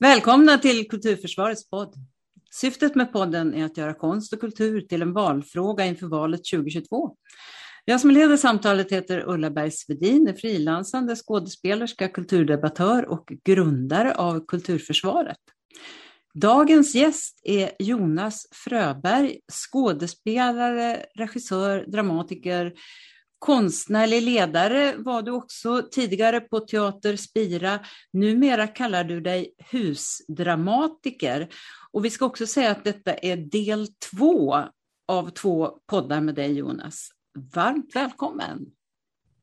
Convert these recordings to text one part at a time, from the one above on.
Välkomna till Kulturförsvarets podd. Syftet med podden är att göra konst och kultur till en valfråga inför valet 2022. Jag som leder samtalet heter Ulla Berg-Svedin, är frilansande skådespelerska, kulturdebattör och grundare av Kulturförsvaret. Dagens gäst är Jonas Fröberg, skådespelare, regissör, dramatiker, Konstnärlig ledare var du också tidigare på Teater Spira. Numera kallar du dig husdramatiker. Och vi ska också säga att detta är del två av två poddar med dig Jonas. Varmt välkommen!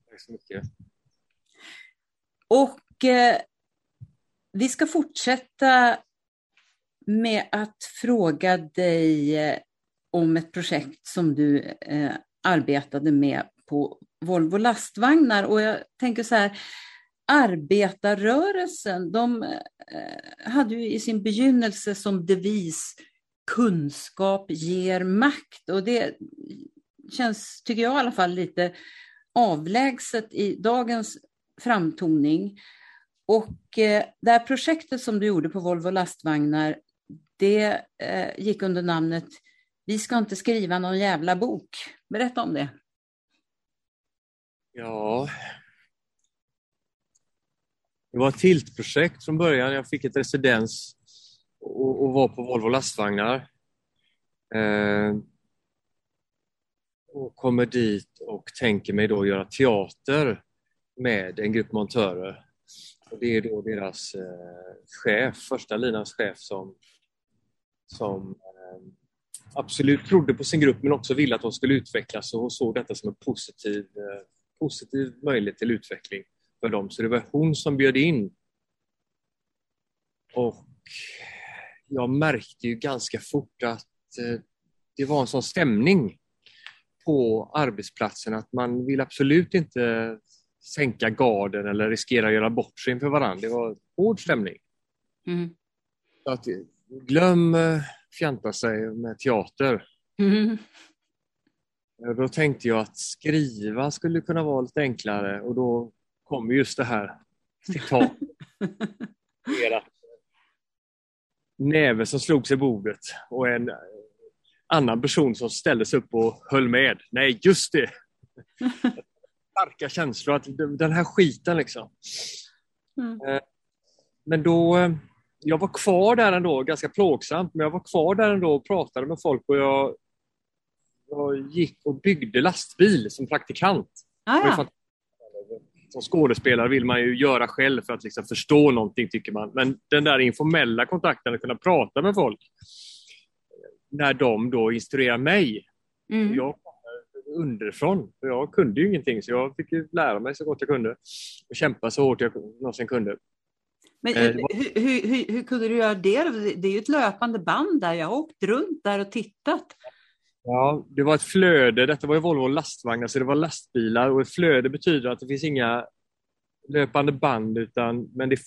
Tack så mycket. Och eh, vi ska fortsätta med att fråga dig eh, om ett projekt som du eh, arbetade med på Volvo lastvagnar. Och jag tänker så här, arbetarrörelsen, de eh, hade ju i sin begynnelse som devis kunskap ger makt. Och det känns, tycker jag i alla fall, lite avlägset i dagens framtoning. Och eh, det här projektet som du gjorde på Volvo lastvagnar, det eh, gick under namnet Vi ska inte skriva någon jävla bok. Berätta om det. Ja. Det var ett tiltprojekt från början. Jag fick ett residens och, och var på Volvo lastvagnar. Eh, och kommer dit och tänker mig då göra teater med en grupp montörer. Och det är då deras eh, chef, första linans chef som, som eh, absolut trodde på sin grupp men också ville att de skulle utvecklas och såg detta som en positiv eh, positiv möjlighet till utveckling för dem. Så det var hon som bjöd in. Och jag märkte ju ganska fort att eh, det var en sån stämning på arbetsplatsen att man vill absolut inte sänka garden eller riskera att göra bort sig inför varandra. Det var hård stämning. Mm. Så att, glöm eh, fjanta sig med teater. Mm. Då tänkte jag att skriva skulle kunna vara lite enklare och då kom just det här citatet. näve som slogs i bordet och en annan person som ställde sig upp och höll med. Nej, just det! Starka känslor, att den här skiten liksom. Mm. Eh, men då, eh, jag var kvar där ändå, ganska plågsamt, men jag var kvar där ändå och pratade med folk och jag jag gick och byggde lastbil som praktikant. Ah, ja. Som skådespelare vill man ju göra själv för att liksom förstå någonting tycker man. Men den där informella kontakten, att kunna prata med folk när de då instruerar mig. Mm. Jag underifrån. För jag kunde ju ingenting så jag fick lära mig så gott jag kunde och kämpa så hårt jag någonsin kunde. Men eh, hur, hur, hur, hur, kunde du göra det? Det är ju ett löpande band där. Jag har åkt runt där och tittat. Ja, det var ett flöde. Detta var ju Volvo lastvagnar, så det var lastbilar och ett flöde betyder att det finns inga löpande band, utan, men det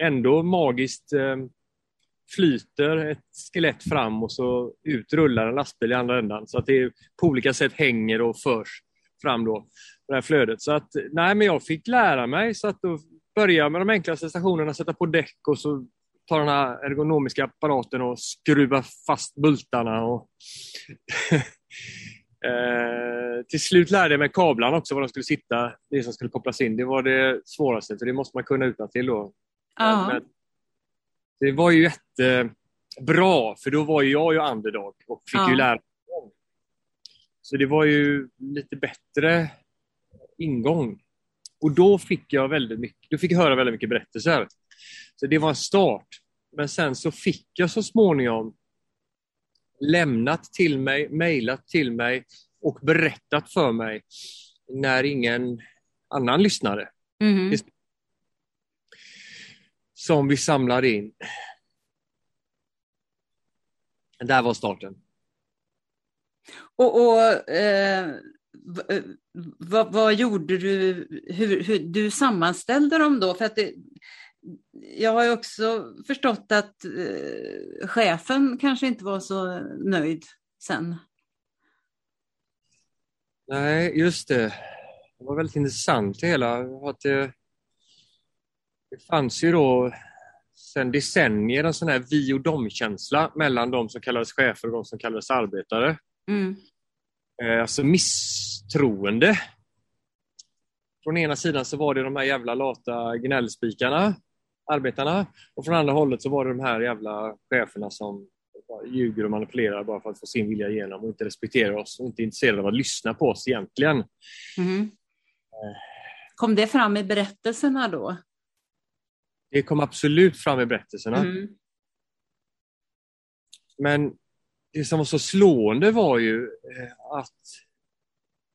ändå magiskt eh, flyter ett skelett fram och så utrullar en lastbil i andra ändan. Så att det på olika sätt hänger och förs fram då, det här flödet. Så att, nej, men jag fick lära mig, så att då börja med de enklaste stationerna, sätta på däck och så ta den här ergonomiska apparaten och skruva fast bultarna. Och eh, till slut lärde jag mig kablarna också, var de skulle sitta, det som skulle kopplas in. Det var det svåraste, för det måste man kunna utan till då. Men, det var ju jättebra, för då var ju jag ju underdog och fick ja. ju lära mig. Så det var ju lite bättre ingång. Och då fick jag väldigt mycket, då fick jag höra väldigt mycket berättelser. Så det var en start. Men sen så fick jag så småningom lämnat till mig, mejlat till mig och berättat för mig när ingen annan lyssnade. Mm. Som vi samlade in. Där var starten. Och, och eh, vad, vad, gjorde du? Hur, hur, du sammanställde dem då? För att det, jag har också förstått att eh, chefen kanske inte var så nöjd sen. Nej, just det. Det var väldigt intressant det hela. Att det, det fanns ju då sedan decennier en sån här vi och dom-känsla mellan de som kallades chefer och de som kallades arbetare. Mm. Eh, alltså misstroende. Från ena sidan så var det de här jävla lata gnällspikarna, arbetarna, och från andra hållet så var det de här jävla cheferna som ljuger och manipulerar bara för att få sin vilja igenom och inte respekterar oss och inte är intresserade av att lyssna på oss egentligen. Mm. Kom det fram i berättelserna då? Det kom absolut fram i berättelserna. Mm. Men det som var så slående var ju eh, att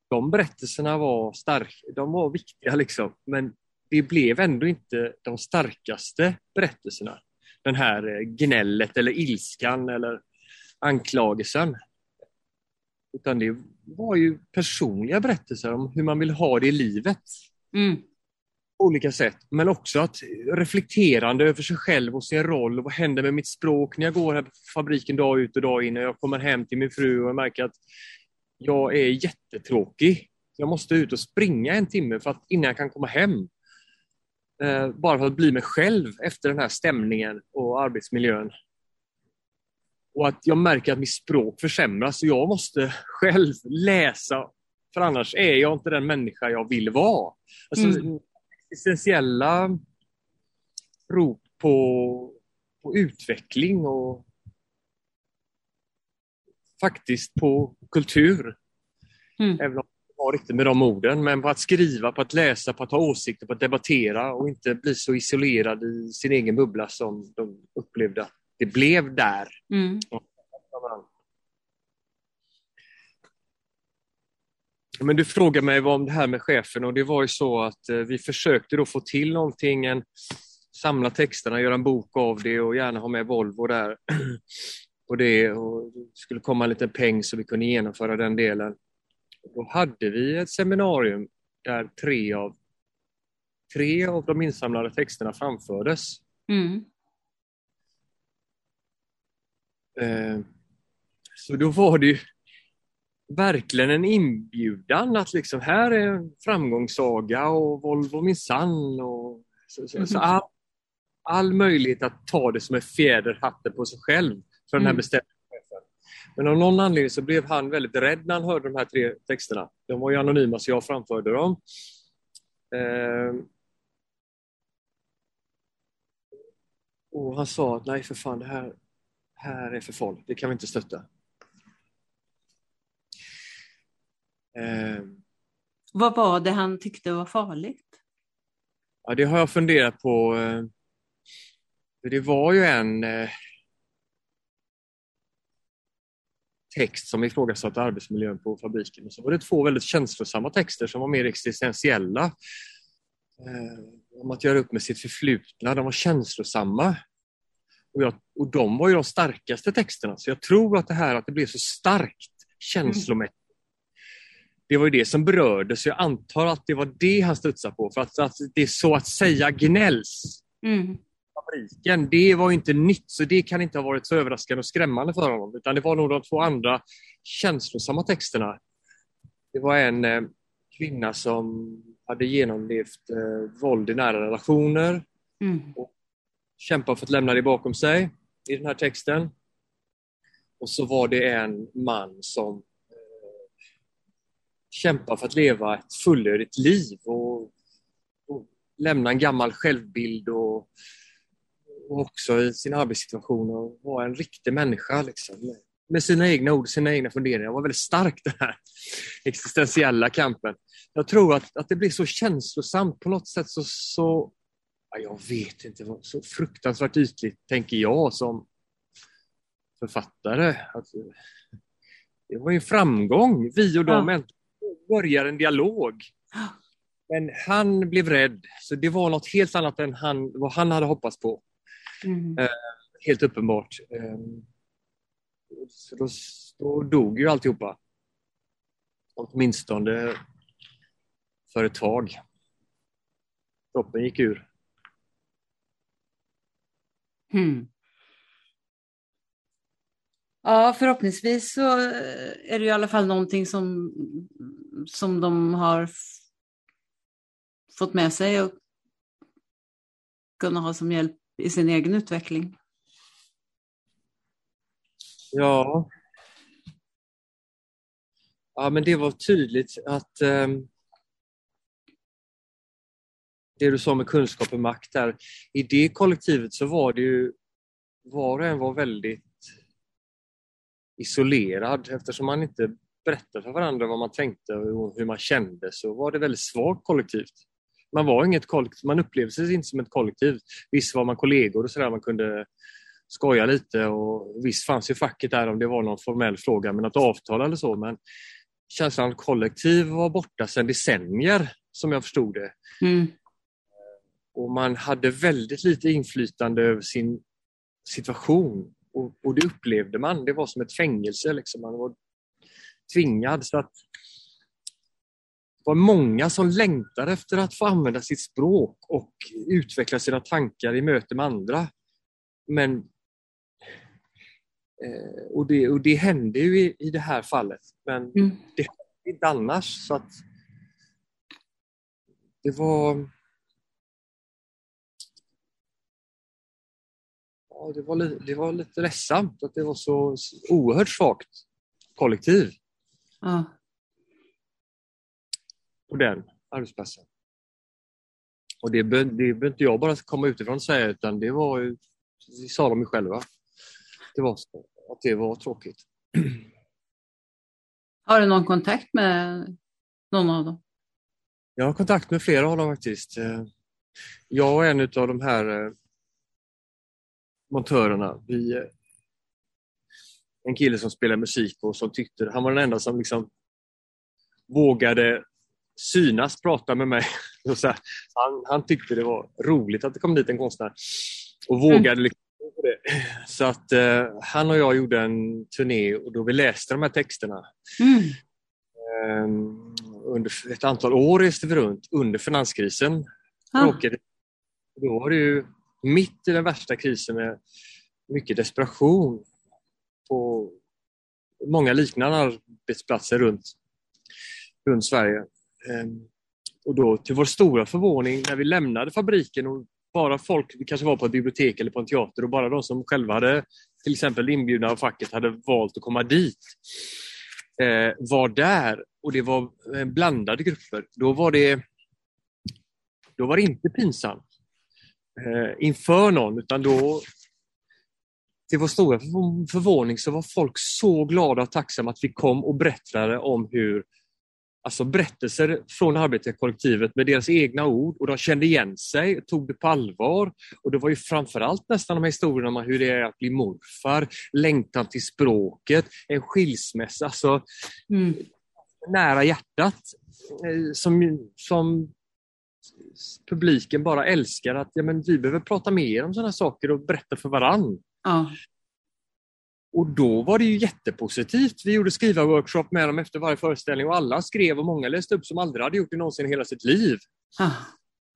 de berättelserna var starka, de var viktiga liksom, men det blev ändå inte de starkaste berättelserna. Den här eh, gnället eller ilskan eller anklagelsen. Utan det var ju personliga berättelser om hur man vill ha det i livet. Mm. På olika sätt, men också att reflekterande över sig själv och sin roll. Och vad händer med mitt språk när jag går här på fabriken dag ut och dag in och jag kommer hem till min fru och jag märker att jag är jättetråkig. Jag måste ut och springa en timme för att, innan jag kan komma hem. Eh, bara för att bli mig själv efter den här stämningen och arbetsmiljön. Och att jag märker att mitt språk försämras och jag måste själv läsa för annars är jag inte den människa jag vill vara. Alltså, mm. Essentiella rop på, på utveckling och faktiskt på kultur. Mm. Även om var riktigt med de orden, men på att skriva, på att läsa, på att ha åsikter, på att debattera och inte bli så isolerad i sin egen bubbla som de upplevde att det blev där. Mm. Men du frågade mig om det här med chefen och det var ju så att eh, vi försökte då få till någonting, en, samla texterna, göra en bok av det och gärna ha med Volvo där. Och det, och det skulle komma en liten peng så vi kunde genomföra den delen. Då hade vi ett seminarium där tre av, tre av de insamlade texterna framfördes. Mm. Eh, så då var det ju verkligen en inbjudan att liksom här är en framgångssaga och Volvo minsann. Och så, så, mm. så all, all, möjlighet att ta det som en fjäder hatten på sig själv för den här mm. Men av någon anledning så blev han väldigt rädd när han hörde de här tre texterna. De var ju anonyma så jag framförde dem. Eh, och han sa att nej för fan, det här, här är för folk, det kan vi inte stötta. Eh, Vad var det han tyckte var farligt? Ja, det har jag funderat på. Eh, det var ju en eh, text som ifrågasatte arbetsmiljön på fabriken. Och så var det två väldigt känslosamma texter som var mer existentiella. Eh, om att göra upp med sitt förflutna. De var känslosamma. Och, jag, och de var ju de starkaste texterna. Så jag tror att det här att det blev så starkt känslomässigt det var ju det som berörde, så jag antar att det var det han studsade på. För att, att det så att säga gnälls. Mm. Fabriken, det var inte nytt, så det kan inte ha varit så överraskande och skrämmande för honom. Utan det var nog de två andra känslosamma texterna. Det var en eh, kvinna som hade genomlevt eh, våld i nära relationer. Mm. Och kämpade för att lämna det bakom sig i den här texten. Och så var det en man som kämpa för att leva ett fullödigt liv och, och lämna en gammal självbild och, och, också i sin arbetssituation och vara en riktig människa. Liksom. Med sina egna ord, sina egna funderingar. Det var väldigt stark den här existentiella kampen. Jag tror att, att det blir så känslosamt på något sätt så, så ja, jag vet inte, så fruktansvärt ytligt tänker jag som författare. Att, det var en framgång, vi och de ja börjar en dialog. Men han blev rädd, så det var något helt annat än han, vad han hade hoppats på. Mm. Eh, helt uppenbart. Eh, så då, då dog ju alltihopa. Åtminstone för ett tag. Kroppen gick ur. Mm. Ja, förhoppningsvis så är det i alla fall någonting som, som de har fått med sig och kunna ha som hjälp i sin egen utveckling? Ja. Ja, men det var tydligt att um, det du sa med kunskap och makt där, i det kollektivet så var det ju var och en var väldigt isolerad eftersom man inte berättade för varandra vad man tänkte och hur man kände så var det väldigt svagt kollektivt. Man var inget kollektiv, man upplevde sig inte som ett kollektiv. Visst var man kollegor och sådär, man kunde skoja lite och visst fanns ju facket där om det var någon formell fråga med något avtal eller så men känslan av kollektiv var borta sedan decennier som jag förstod det. Mm. Och man hade väldigt lite inflytande över sin situation och, och, det upplevde man. Det var som ett fängelse. Liksom. Man var tvingad. Så att var många som längtade efter att få använda sitt språk och utveckla sina tankar i möte med andra. Men eh, och, det, och det hände ju i, i det här fallet, men mm. det hände inte annars. Så att det var ja, det, var det var lite ledsamt att det var så oerhört svagt kollektiv. Ja. På den arbetsplatsen. Och det behöver inte jag bara komma utifrån och säga utan det var ju, det sa de ju själva. Det var så, att det var tråkigt. Har du någon kontakt med någon av dem? Jag har kontakt med flera av dem faktiskt. Jag är en av de här eh, montörerna. Vi, eh, en kille som spelar musik och som tyckte, han var den enda som liksom vågade synas prata med mig. Här, han, han, tyckte det var roligt att det kom dit en konstnär och vågade mm. liksom det. Så att eh, han och jag gjorde en turné och då vi läste de här texterna. Mm. Um, under ett antal år reste vi runt under finanskrisen. Ah. Då var det ju mitt i den värsta krisen med mycket desperation på många liknande arbetsplatser runt, runt Sverige. Ehm, och då till vår stora förvåning när vi lämnade fabriken och bara folk, vi kanske var på ett bibliotek eller på en teater och bara de som själva hade till exempel inbjudna av facket hade valt att komma dit eh, var där och det var blandade grupper. Då var det, då var det inte pinsamt eh, inför någon utan då till vår stora förvåning så var folk så glada och tacksamma att vi kom och berättade om hur Alltså berättelser från arbetarkollektivet med deras egna ord och de kände igen sig och tog det på allvar. Och det var ju framförallt nästan de här historierna om hur det är att bli morfar, längtan till språket, en skilsmässa, alltså mm. nära hjärtat. Eh, som, som publiken bara älskar att ja, men vi behöver prata mer om sådana saker och berätta för varann. Ja. Och då var det ju jättepositivt. Vi gjorde skrivarworkshop med dem efter varje föreställning och alla skrev och många läste upp som aldrig hade gjort det någonsin i hela sitt liv. Ah.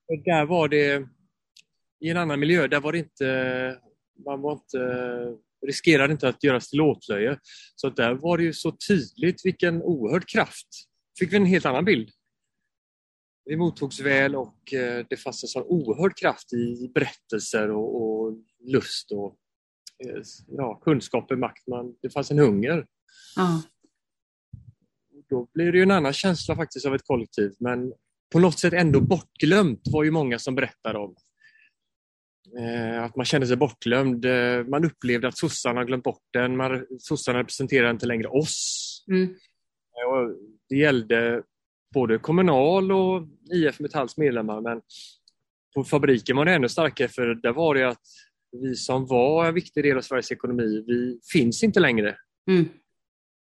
Och där var det, i en annan miljö, där var det inte, man var inte, riskerade inte att göras till åtlöje. Så där var det ju så tydligt vilken oerhörd kraft. Fick vi en helt annan bild. Vi mottogs väl och eh, det fanns en sån oerhörd kraft i berättelser och, och lust och ja, kunskap är makt. Man, det fanns en hunger. Ja. Då blir det ju en annan känsla faktiskt av ett kollektiv men på något sätt ändå bortglömt var ju många som berättade om. Eh, att man kände sig bortglömd. Eh, man upplevde att sossarna glömt bort den. Man, sossarna representerar inte längre oss. Mm. Och det gällde både Kommunal och IF Metalls medlemmar men på fabriken var det ännu starkare för där var det att vi som var en viktig del av Sveriges ekonomi, vi finns inte längre mm.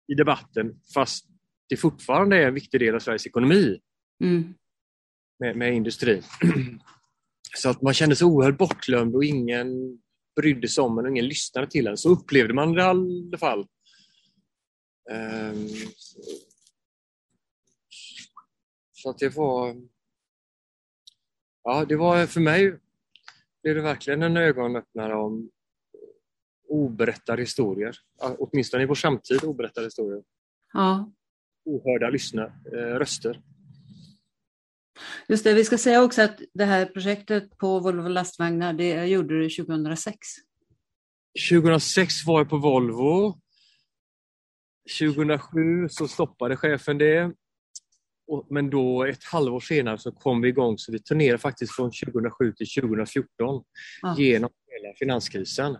i debatten fast det fortfarande är en viktig del av Sveriges ekonomi mm. med, med industrin. Så att man kände sig oerhört bortglömd och ingen brydde sig om en och ingen lyssnade till en. Så upplevde man det i alla fall. Um, så att det var... Ja, det var för mig blev det verkligen en ögonöppnare om oberättade historier. Åtminstone i vår samtid oberättade historier. Ja. Ohörda lyssna, eh, röster. Just det, vi ska säga också att det här projektet på Volvo lastvagnar, det gjorde du 2006. 2006 var jag på Volvo. 2007 så stoppade chefen det. Men då ett halvår senare så kom vi igång så vi turnerade faktiskt från 2007 till 2014 ja. genom hela finanskrisen.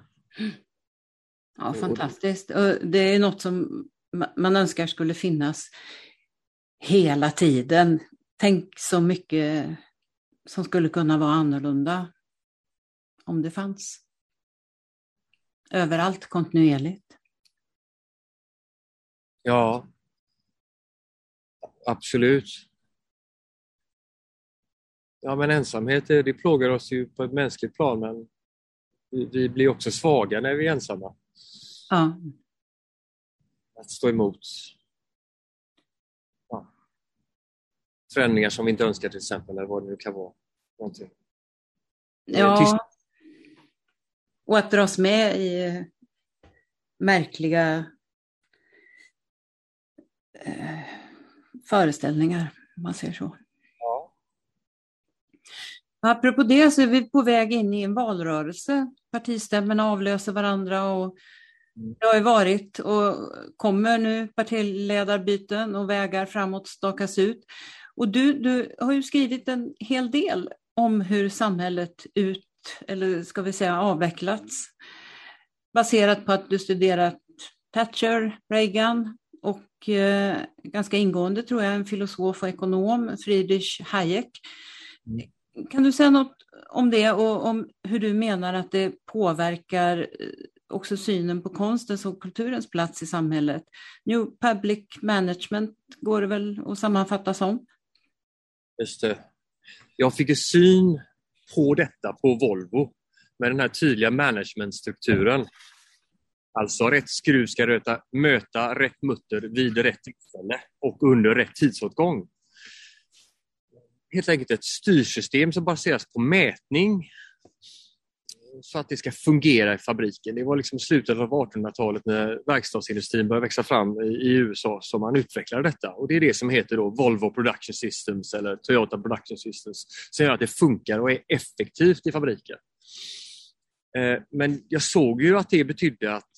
Ja, fantastiskt. Det är något som man önskar skulle finnas hela tiden. Tänk så mycket som skulle kunna vara annorlunda om det fanns. Överallt kontinuerligt. Ja, absolut. Ja, men ensamhet det plågar oss ju på ett mänskligt plan, men vi, vi blir också svaga när vi är ensamma. Ja. Att stå emot ja. förändringar som vi inte önskar till exempel, eller vad det nu kan vara. Någonting. Ja, och att dras med i märkliga eh, föreställningar, om man säger så. Ja. Apropå det så är vi på väg in i en valrörelse. Partistämmorna avlöser varandra och mm. det har ju varit och kommer nu partiledarbyten och vägar framåt stakas ut. Och du, du har ju skrivit en hel del om hur samhället ut, eller ska vi säga avvecklats, baserat på att du studerat Thatcher, Reagan och eh, ganska ingående tror jag en filosof och ekonom, Friedrich Hayek. Mm. Kan du säga något om det och om hur du menar att det påverkar eh, också synen på konstens och kulturens plats i samhället? New Public Management går det väl att sammanfatta som? Just det. Jag fick en syn på detta på Volvo med den här tydliga managementstrukturen. Alltså rätt skruv ska röta, möta rätt mutter vid rätt tillfälle och under rätt tidsåtgång. Helt enkelt ett styrsystem som baseras på mätning så att det ska fungera i fabriken. Det var liksom slutet av 1800-talet när verkstadsindustrin började växa fram i USA som man utvecklade detta. Och Det är det som heter då Volvo Production Systems eller Toyota Production Systems som gör att det funkar och är effektivt i fabriken. Eh, men jag såg ju att det betydde att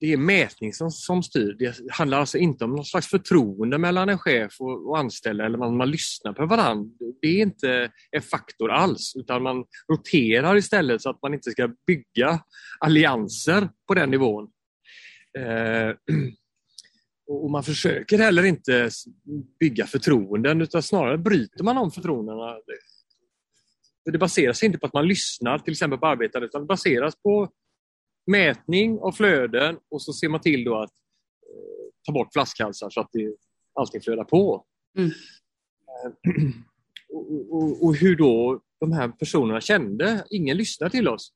det är mätning som, som styr. Det handlar alltså inte om någon slags förtroende mellan en chef och, och anställda eller man, man lyssnar på varandra. Det är inte en faktor alls utan man roterar istället så att man inte ska bygga allianser på den nivån. Eh, och man försöker heller inte bygga förtroenden utan snarare bryter man om förtroendena. Det baseras inte på att man lyssnar till exempel på arbetare utan det baseras på mätning av flöden och så ser man till då att eh, ta bort flaskhalsar så att det, allting flödar på. Mm. Eh, och, och, och, hur då de här personerna kände. Ingen lyssnade till oss.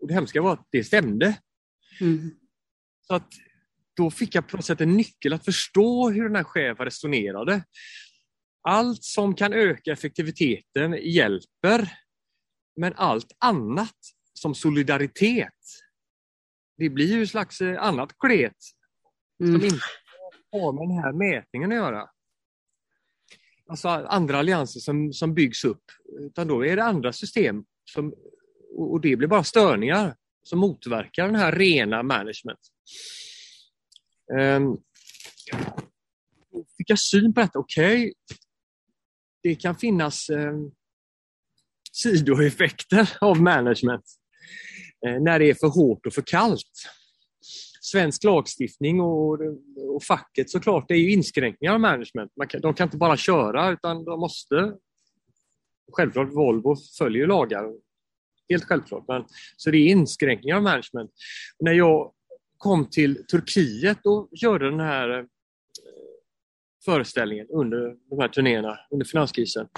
Och Det hemska var att det stämde. Mm. Så att då fick jag på något sätt en nyckel att förstå hur den här chefen resonerade. Allt som kan öka effektiviteten hjälper, men allt annat som solidaritet det blir ju ett slags eh, annat klet mm. som inte har med den här mätningen att göra. Alltså andra allianser som, som byggs upp, utan då är det andra system som, och det blir bara störningar som motverkar den här rena management. Um, fick jag syn på detta, okej, okay. det kan finnas um, sidoeffekter av management. Eh, när det är för hårt och för kallt. Svensk lagstiftning och, och facket såklart, det är ju inskränkningar av management. Man kan, de kan inte bara köra utan de måste. Självklart, Volvo följer lagar. Helt självklart. Men, så det är inskränkningar av management. När jag kom till Turkiet och gjorde den här eh, föreställningen under de här turnéerna under finanskrisen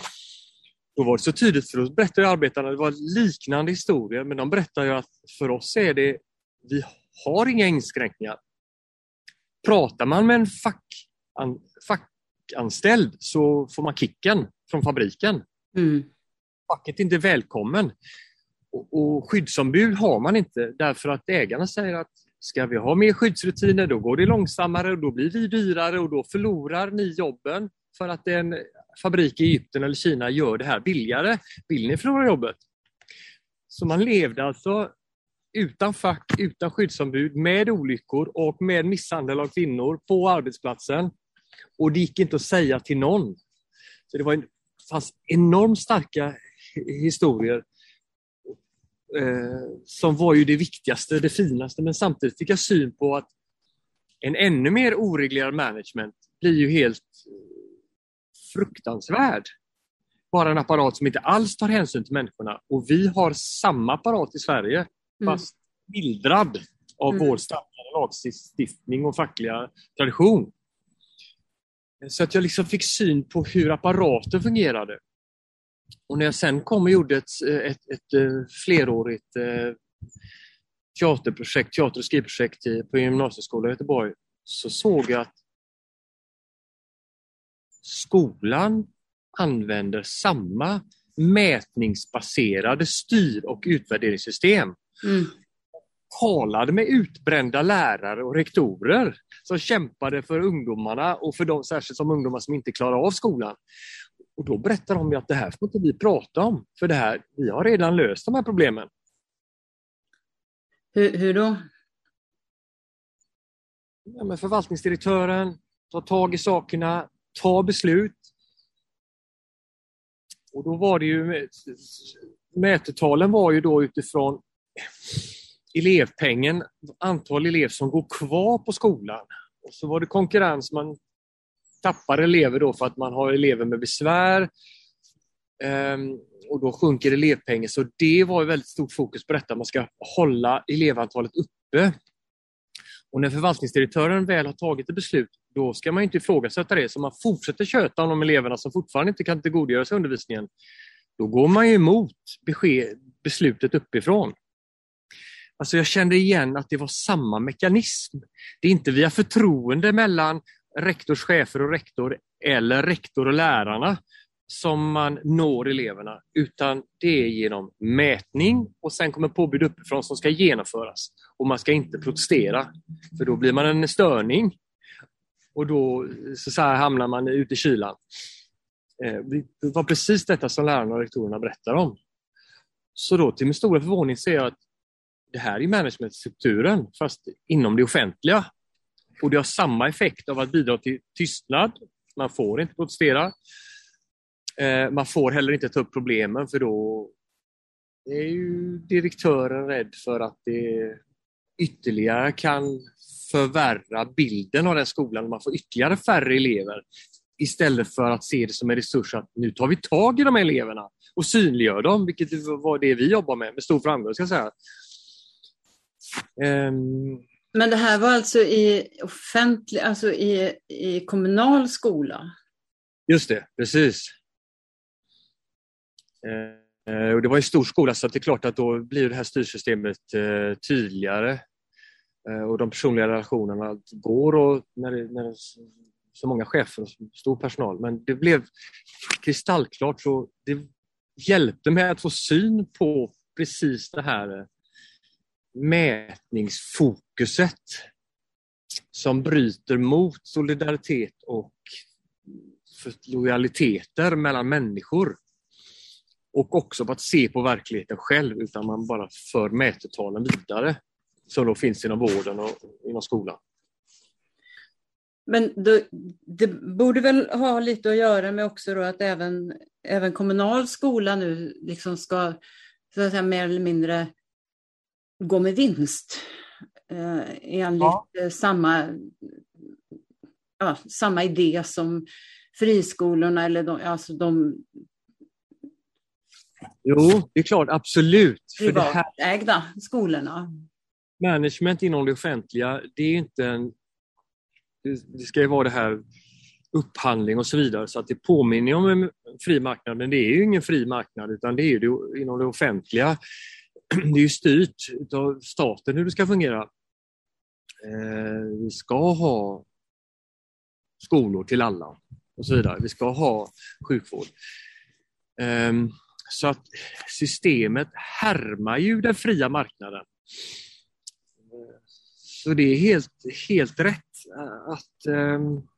då var det så tydligt för oss berättade arbetarna, det var liknande historier, men de berättar ju att för oss är det, vi har inga inskränkningar. Pratar man med en fack, an, fackanställd så får man kicken från fabriken. Mm. Facket är inte välkommen. Och, och skyddsombud har man inte därför att ägarna säger att ska vi ha mer skyddsrutiner då går det långsammare och då blir vi dyrare och då förlorar ni jobben för att en fabrik i Egypten eller Kina gör det här billigare. Vill ni förlora jobbet? Så man levde alltså utan fack, utan skyddsombud, med olyckor och med misshandel av kvinnor på arbetsplatsen. Och det gick inte att säga till någon. Så det var en, fanns enormt starka historier eh, som var ju det viktigaste, det finaste, men samtidigt fick jag syn på att en ännu mer oreglerad management blir ju helt fruktansvärd. Bara en apparat som inte alls tar hänsyn till människorna. Och vi har samma apparat i Sverige, mm. fast mildrad av mm. vår starkare lagstiftning och fackliga tradition. Så att jag liksom fick syn på hur apparaten fungerade. Och när jag sen kom och gjorde ett, ett, ett, ett eh, flerårigt eh, teaterprojekt, teater och skrivprojekt på gymnasieskolan i Göteborg, så såg jag att skolan använder samma mätningsbaserade styr och utvärderingssystem. Mm. Talade med utbrända lärare och rektorer som kämpade för ungdomarna och för de särskilt som ungdomar som inte klarar av skolan. Och Då berättar de att det här får inte vi prata om, för det här, vi har redan löst de här problemen. Hur, hur då? Ja, men förvaltningsdirektören tar tag i sakerna, Ta beslut. Och då var det ju, mätetalen var ju då utifrån elevpengen, antal elever som går kvar på skolan. Och så var det konkurrens, man tappar elever då för att man har elever med besvär. Um, och då sjunker elevpengen. Så det var väldigt stort fokus på detta, man ska hålla elevantalet uppe. Och när förvaltningsdirektören väl har tagit ett beslut, då ska man inte ifrågasätta det. Så man fortsätter köta om de eleverna som fortfarande inte kan tillgodogöra sig undervisningen. Då går man ju emot besked, beslutet uppifrån. Alltså jag kände igen att det var samma mekanism. Det är inte via förtroende mellan rektors chefer och rektor eller rektor och lärarna som man når eleverna, utan det är genom mätning och sen kommer påbud uppifrån som ska genomföras. Och man ska inte protestera, för då blir man en störning. Och då så, här hamnar man ute i kylan. Eh, det var precis detta som lärarna och rektorerna berättar om. Så då till min stora förvåning ser jag att det här är managementstrukturen, fast inom det offentliga. Och det har samma effekt av att bidra till tystnad. Man får inte protestera. Eh, man får heller inte ta upp problemen för då är ju direktören rädd för att det ytterligare kan förvärra bilden av den skolan. Man får ytterligare färre elever istället för att se det som en resurs att nu tar vi tag i de här eleverna och synliggör dem, vilket var det vi jobbar med med stor framgång. Ska säga. Um... Men det här var alltså i offentlig, alltså i, i kommunal skola? Just det, precis. Eh, och det var en stor skola så det är klart att då blir det här styrsystemet eh, tydligare. Eh, och de personliga relationerna går och när det, när det är så många chefer och stor personal. Men det blev kristallklart så det hjälpte mig att få syn på precis det här eh, mätningsfokuset som bryter mot solidaritet och lojaliteter mellan människor. Och också på att se på verkligheten själv utan man bara för mätetalen vidare som då finns inom vården och inom skolan. Men då, det borde väl ha lite att göra med också då att även, även kommunal skola nu liksom ska så att säga, mer eller mindre gå med vinst eh, enligt ja. Eh, samma, ja, samma idé som friskolorna eller de, alltså de Jo, det är klart, absolut. Privatägda skolorna. Management inom det offentliga, det är inte en... Det ska ju vara det här upphandling och så vidare så att det påminner om en fri marknad men det är ju ingen fri marknad utan det är det inom det offentliga. Det är ju styrt av staten hur det ska fungera. Eh, vi ska ha skolor till alla och så vidare. Vi ska ha sjukvård. Eh, så att systemet härmar ju den fria marknaden. Så det är helt, helt rätt att, um,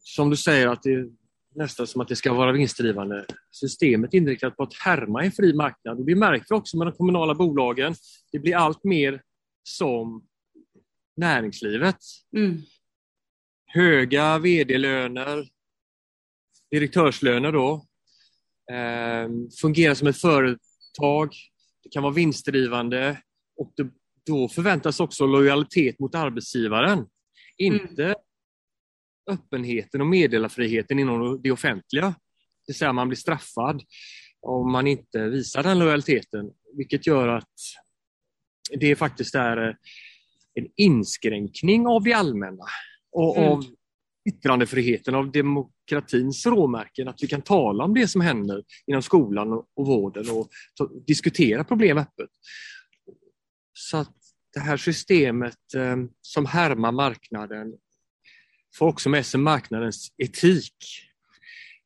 som du säger, att det, nästan som att det ska vara vinstdrivande. Systemet är inriktat på att härma en fri marknad. Och det märker vi också med de kommunala bolagen. Det blir allt mer som näringslivet. Mm. Höga vd-löner, direktörslöner då. Eh, fungerar som ett företag. Det kan vara vinstdrivande och det, då förväntas också lojalitet mot arbetsgivaren. Inte mm. öppenheten och meddelarfriheten inom det offentliga. Det vill säga man blir straffad om man inte visar den lojaliteten, vilket gör att det faktiskt är eh, en inskränkning av det allmänna och mm. av yttrandefriheten, av demokratins råmärken, att vi kan tala om det som händer inom skolan och vården och diskutera problem öppet. Så att det här systemet eh, som härmar marknaden får också med sig marknadens etik.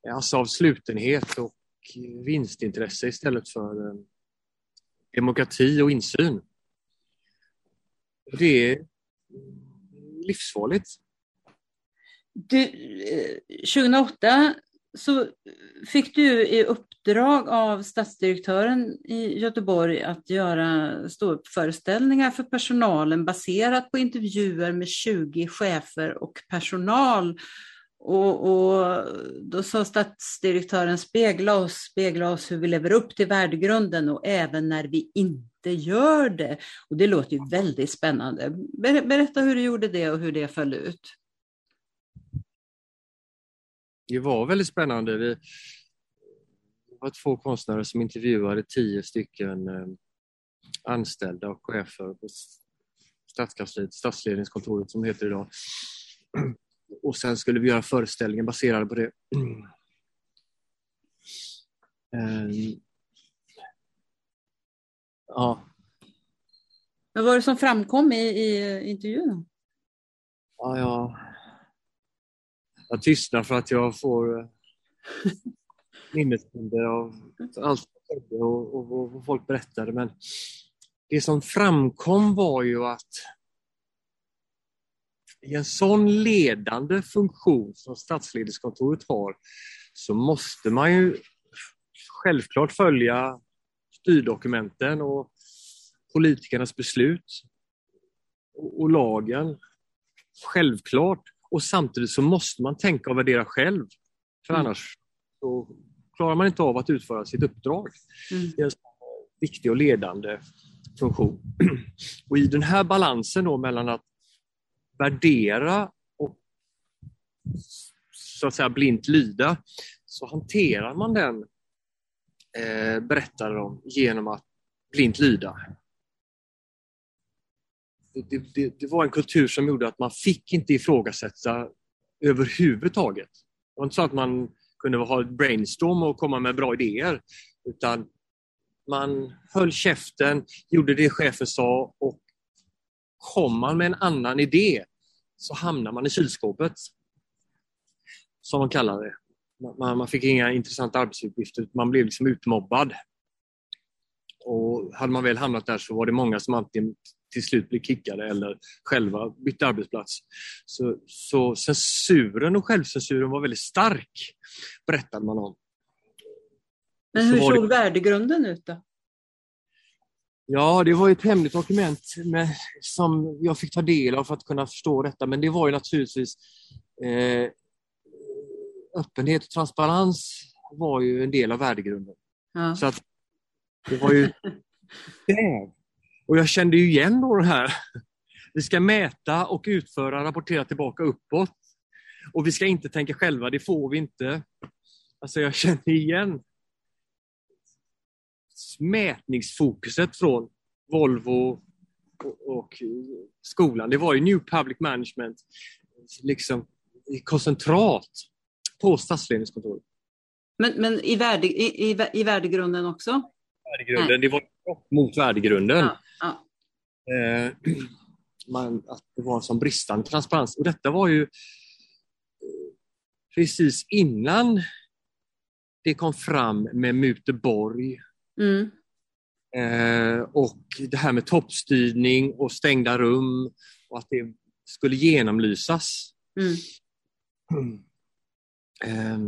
Eh, alltså av slutenhet och vinstintresse istället för eh, demokrati och insyn. Det är livsfarligt. Du, 2008 så eh, fick du i uppdrag av stadsdirektören i Göteborg att göra ståuppföreställningar för personalen baserat på intervjuer med 20 chefer och personal. Och, och, då sa stadsdirektören spegla oss, spegla oss hur vi lever upp till värdegrunden och även när vi inte gör det. Och det låter ju väldigt spännande. Berätta hur du gjorde det och hur det föll ut det var väldigt spännande. Vi var två konstnärer som intervjuade tio stycken eh, anställda och chefer på Stadskansliet, statsledningskontoret som det heter idag. Och sen skulle vi göra föreställningen baserad på det. Ehm, ja. Vad var det som framkom i, i intervjun? Ja, ja, jag tystnar för att jag får eh, minnesbilder av allt och, och, och vad folk berättade. Men det som framkom var ju att i en sån ledande funktion som statsledningskontoret har så måste man ju självklart följa styrdokumenten och politikernas beslut och, och lagen. Självklart. Och samtidigt så måste man tänka och värdera själv. För mm. annars så klarar man inte av att utföra sitt uppdrag. Mm. Det är en viktig och ledande funktion. Och i den här balansen då mellan att värdera och så att säga blint lyda, så hanterar man den, eh, berättar de, genom att blint lyda det, det, det, var en kultur som gjorde att man fick inte ifrågasätta överhuvudtaget. Det var inte så att man kunde ha ett brainstorm och komma med bra idéer. Utan man höll käften, gjorde det chefen sa och kom man med en annan idé så hamnar man i kylskåpet. Som man kallar det. Man, man fick inga intressanta arbetsuppgifter, man blev liksom utmobbad. Och hade man väl hamnat där så var det många som antingen till slut blev kickade eller själva bytte arbetsplats. Så, så censuren och självcensuren var väldigt stark, berättade man om. Men hur såg det... värdegrunden ut då? Ja, det var ett hemligt dokument med, som jag fick ta del av för att kunna förstå detta, men det var ju naturligtvis eh, öppenhet och transparens var ju en del av värdegrunden. Ja. Så att det var ju Och jag kände ju igen då det här. Vi ska mäta och utföra, rapportera tillbaka uppåt. Och vi ska inte tänka själva, det får vi inte. Alltså jag kände igen mätningsfokuset från Volvo och, skolan. Det var ju New Public Management, liksom koncentrat på statsledningskontoret. Men, men i, värde, i, i, i värdegrunden också? Värdegrunden, det var mot värdegrunden. Ja. Eh, man, att det var en sån bristande transparens. Och detta var ju eh, precis innan det kom fram med Muteborg. Mm. Eh, och det här med toppstyrning och stängda rum och att det skulle genomlysas. Mm. Eh,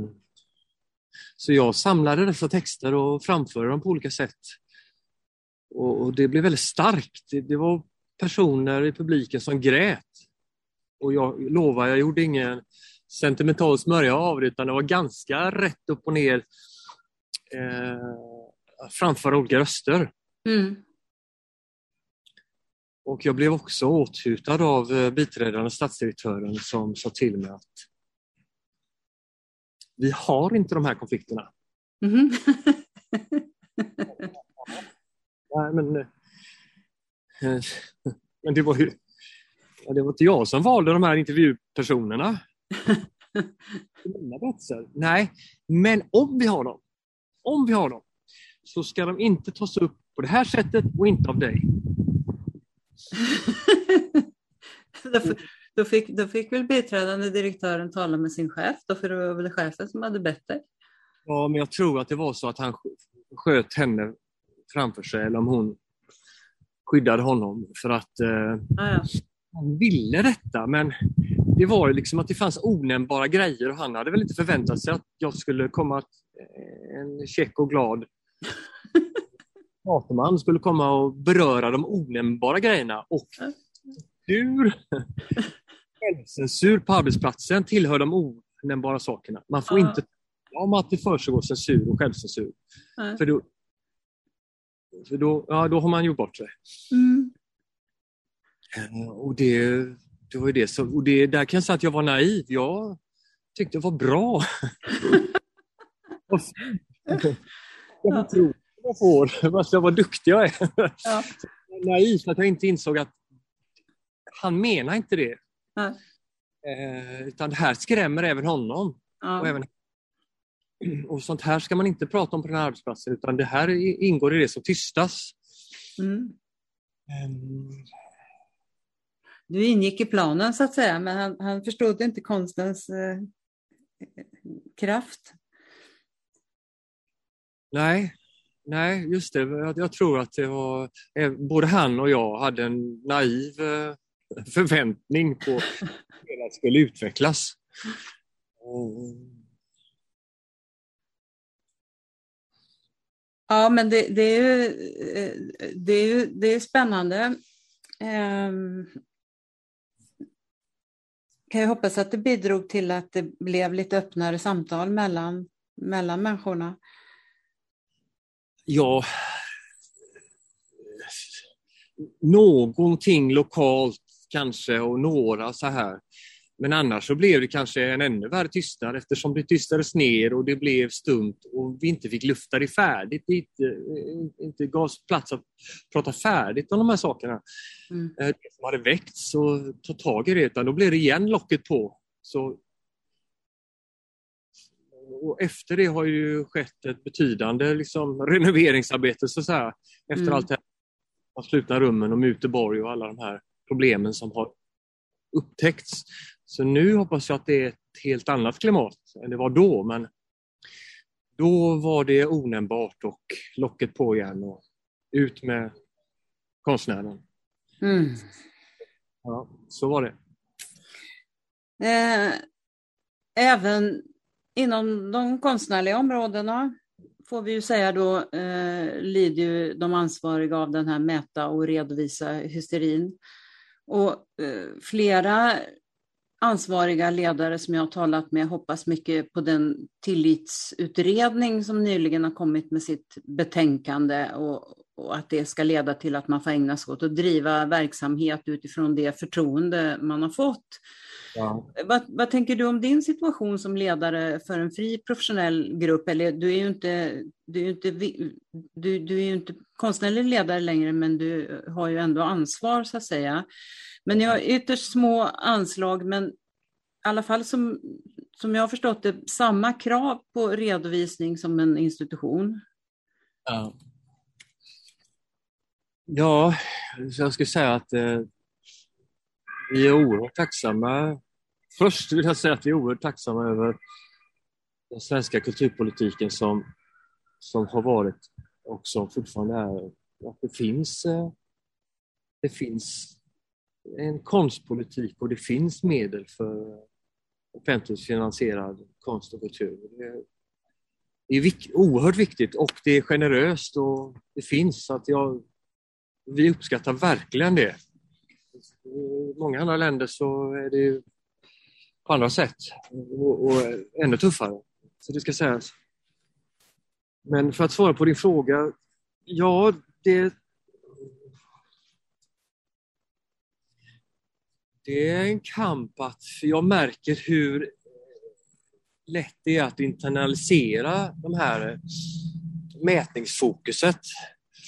Så jag samlade dessa texter och framförde dem på olika sätt. Och, och det blev väldigt starkt. Det, det, var personer i publiken som grät. Och jag lovar, jag gjorde ingen sentimental smörja av det, utan det var ganska rätt upp och ner eh, framföra olika röster. Mm. Och jag blev också åthutad av eh, biträdande statsdirektören som sa till mig att vi har inte de här konflikterna. Mm. Nej, men, eh, men det var ju det var inte jag som valde de här intervjupersonerna. Nej, men om vi har dem, om vi har dem, så ska de inte tas upp på det här sättet och inte av dig. då, fick, då fick väl biträdande direktören tala med sin chef, då, för det var väl chefen som hade bett dig? Ja, men jag tror att det var så att han sköt henne framför sig, eller om hon skyddade honom för att eh, ja. han ville detta. Men det var liksom att det fanns onämnbara grejer och han hade väl inte förväntat sig att jag skulle komma eh, en check och glad gatuman skulle komma och beröra de onämnbara grejerna. Och censur, självcensur på arbetsplatsen tillhör de onämnbara sakerna. Man får ja. inte om att det försiggår censur och självcensur. Ja. För, då, för då, ja, då har man gjort bort sig. Mm. Eh, och det, det var det som, och det, där kan jag säga att jag var naiv. Jag tyckte det var bra. jag tror jag får, vad, vad duktig jag är. Ja. Naiv att jag inte insåg att han menar inte det. Ja. Eh, utan det här skrämmer även honom. Ja. Och, även, och sånt här ska man inte prata om på den här arbetsplatsen utan det här ingår i det som tystas. Mm. Um. Du ingick i planen så att säga men han, han förstod inte konstens eh, kraft. Nej, nej, just det. Jag, jag, tror att det var eh, både han och jag hade en naiv eh, förväntning på hur det skulle utvecklas. Ja, men det, det, är ju, eh, det, är ju, det är spännande. Um, kan jag hoppas att det bidrog till att det blev lite öppnare samtal mellan, mellan människorna. Ja, någonting lokalt kanske och några så här. Men annars så blev det kanske en ännu värre tystnad eftersom det tystades ner och det blev stumt och vi inte fick lufta det färdigt. Det inte, inte gavs plats att prata färdigt om de här sakerna. Mm. Eh, det som hade väckts och ta tag i det, utan då blev det igen locket på. Så, och efter det har ju skett ett betydande liksom, renoveringsarbete så att säga. Efter mm. allt det här. De slutna rummen och Muteborg och alla de här problemen som har upptäckts. Så nu hoppas jag att det är ett helt annat klimat än det var då. Men då var det onämnbart och locket på igen och ut med konstnären. Mm. Ja, så var det. Eh, även inom de konstnärliga områdena får vi ju säga då eh, lider ju de ansvariga av den här mäta och redovisa hysterin. Och eh, flera ansvariga ledare som jag har talat med hoppas mycket på den tillitsutredning som nyligen har kommit med sitt betänkande och, och, att det ska leda till att man får ägna sig åt att driva verksamhet utifrån det förtroende man har fått. Ja. Vad, vad, tänker du om din situation som ledare för en fri professionell grupp? Eller du är ju inte, du är inte, du, du är inte konstnärlig ledare längre, men du har ju ändå ansvar så att säga. Men ni har ytterst små anslag, men i alla fall som, som jag har förstått det, samma krav på redovisning som en institution. Ja, ja jag skulle säga att eh, vi är oerhört tacksamma Först vill jag säga att vi är oerhört tacksamma över den svenska kulturpolitiken som, som har varit och som fortfarande är. Att det finns, eh, det finns en konstpolitik och det finns medel för offentligt finansierad konst och kultur. Det, det är vik oerhört viktigt och det är generöst och det finns. Så att jag, vi uppskattar verkligen det. I många andra länder så är det på andra sätt och, och ännu tuffare. Så det ska sägas. Men för att svara på din fråga. Ja, det... Det är en kamp att, för jag märker hur lätt det är att internalisera de här mätningsfokuset.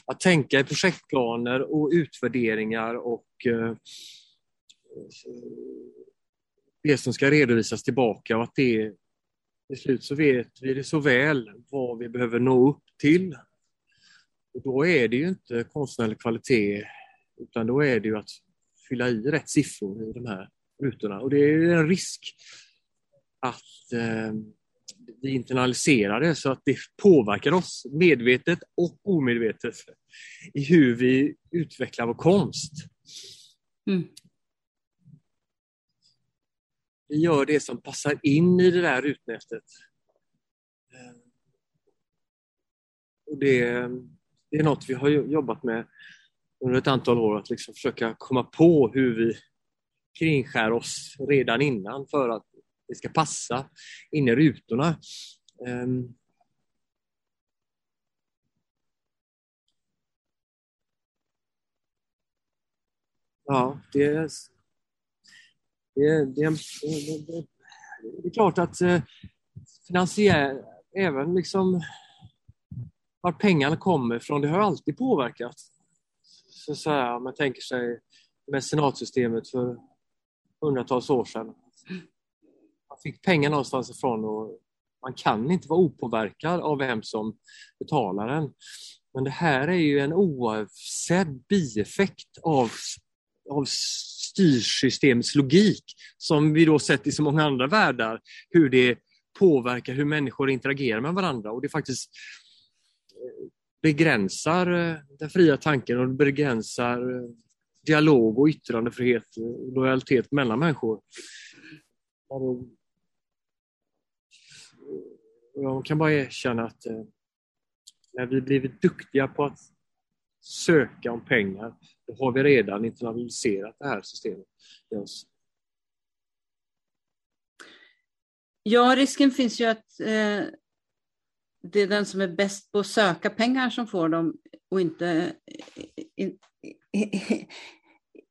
Att tänka i projektplaner och utvärderingar och eh, det som ska redovisas tillbaka och att det till slut så vet vi det så väl vad vi behöver nå upp till. Och då är det ju inte konstnärlig kvalitet utan då är det ju att fylla i rätt siffror i de här rutorna och det är en risk att eh, vi internaliserar det så att det påverkar oss medvetet och omedvetet i hur vi utvecklar vår konst. Mm. Vi gör det som passar in i det där rutnätet. Eh, och det, det är något vi har jobbat med under ett antal år, att liksom försöka komma på hur vi kringskär oss redan innan för att det ska passa in i rutorna. Ehm, ja, det det, det, det, det är klart att eh, finansiär, även liksom var pengarna kommer ifrån, det har alltid påverkat. Så, så här, man tänker sig mecenatsystemet för hundratals år sedan Man fick pengar någonstans ifrån och man kan inte vara opåverkad av vem som betalar den. Men det här är ju en oavsedd bieffekt av, av styrsystemets logik som vi då sett i så många andra världar, hur det påverkar hur människor interagerar med varandra. Och det faktiskt eh, begränsar eh, den fria tanken och begränsar eh, dialog och yttrandefrihet och lojalitet mellan människor. Jag kan bara erkänna att när vi blivit duktiga på att söka om pengar, då har vi redan internaliserat det här systemet Ja, risken finns ju att eh, det är den som är bäst på att söka pengar som får dem och inte, eh, in,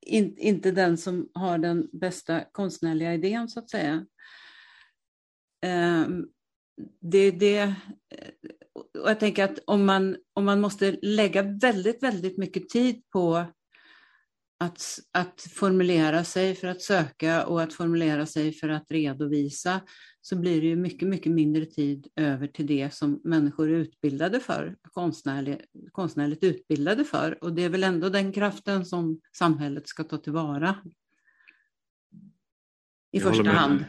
in, inte den som har den bästa konstnärliga idén så att säga. Eh, det, det, och jag tänker att om man, om man måste lägga väldigt, väldigt mycket tid på att, att formulera sig för att söka och att formulera sig för att redovisa så blir det ju mycket, mycket mindre tid över till det som människor är utbildade för, konstnärligt, konstnärligt utbildade för. Och det är väl ändå den kraften som samhället ska ta tillvara i första hand.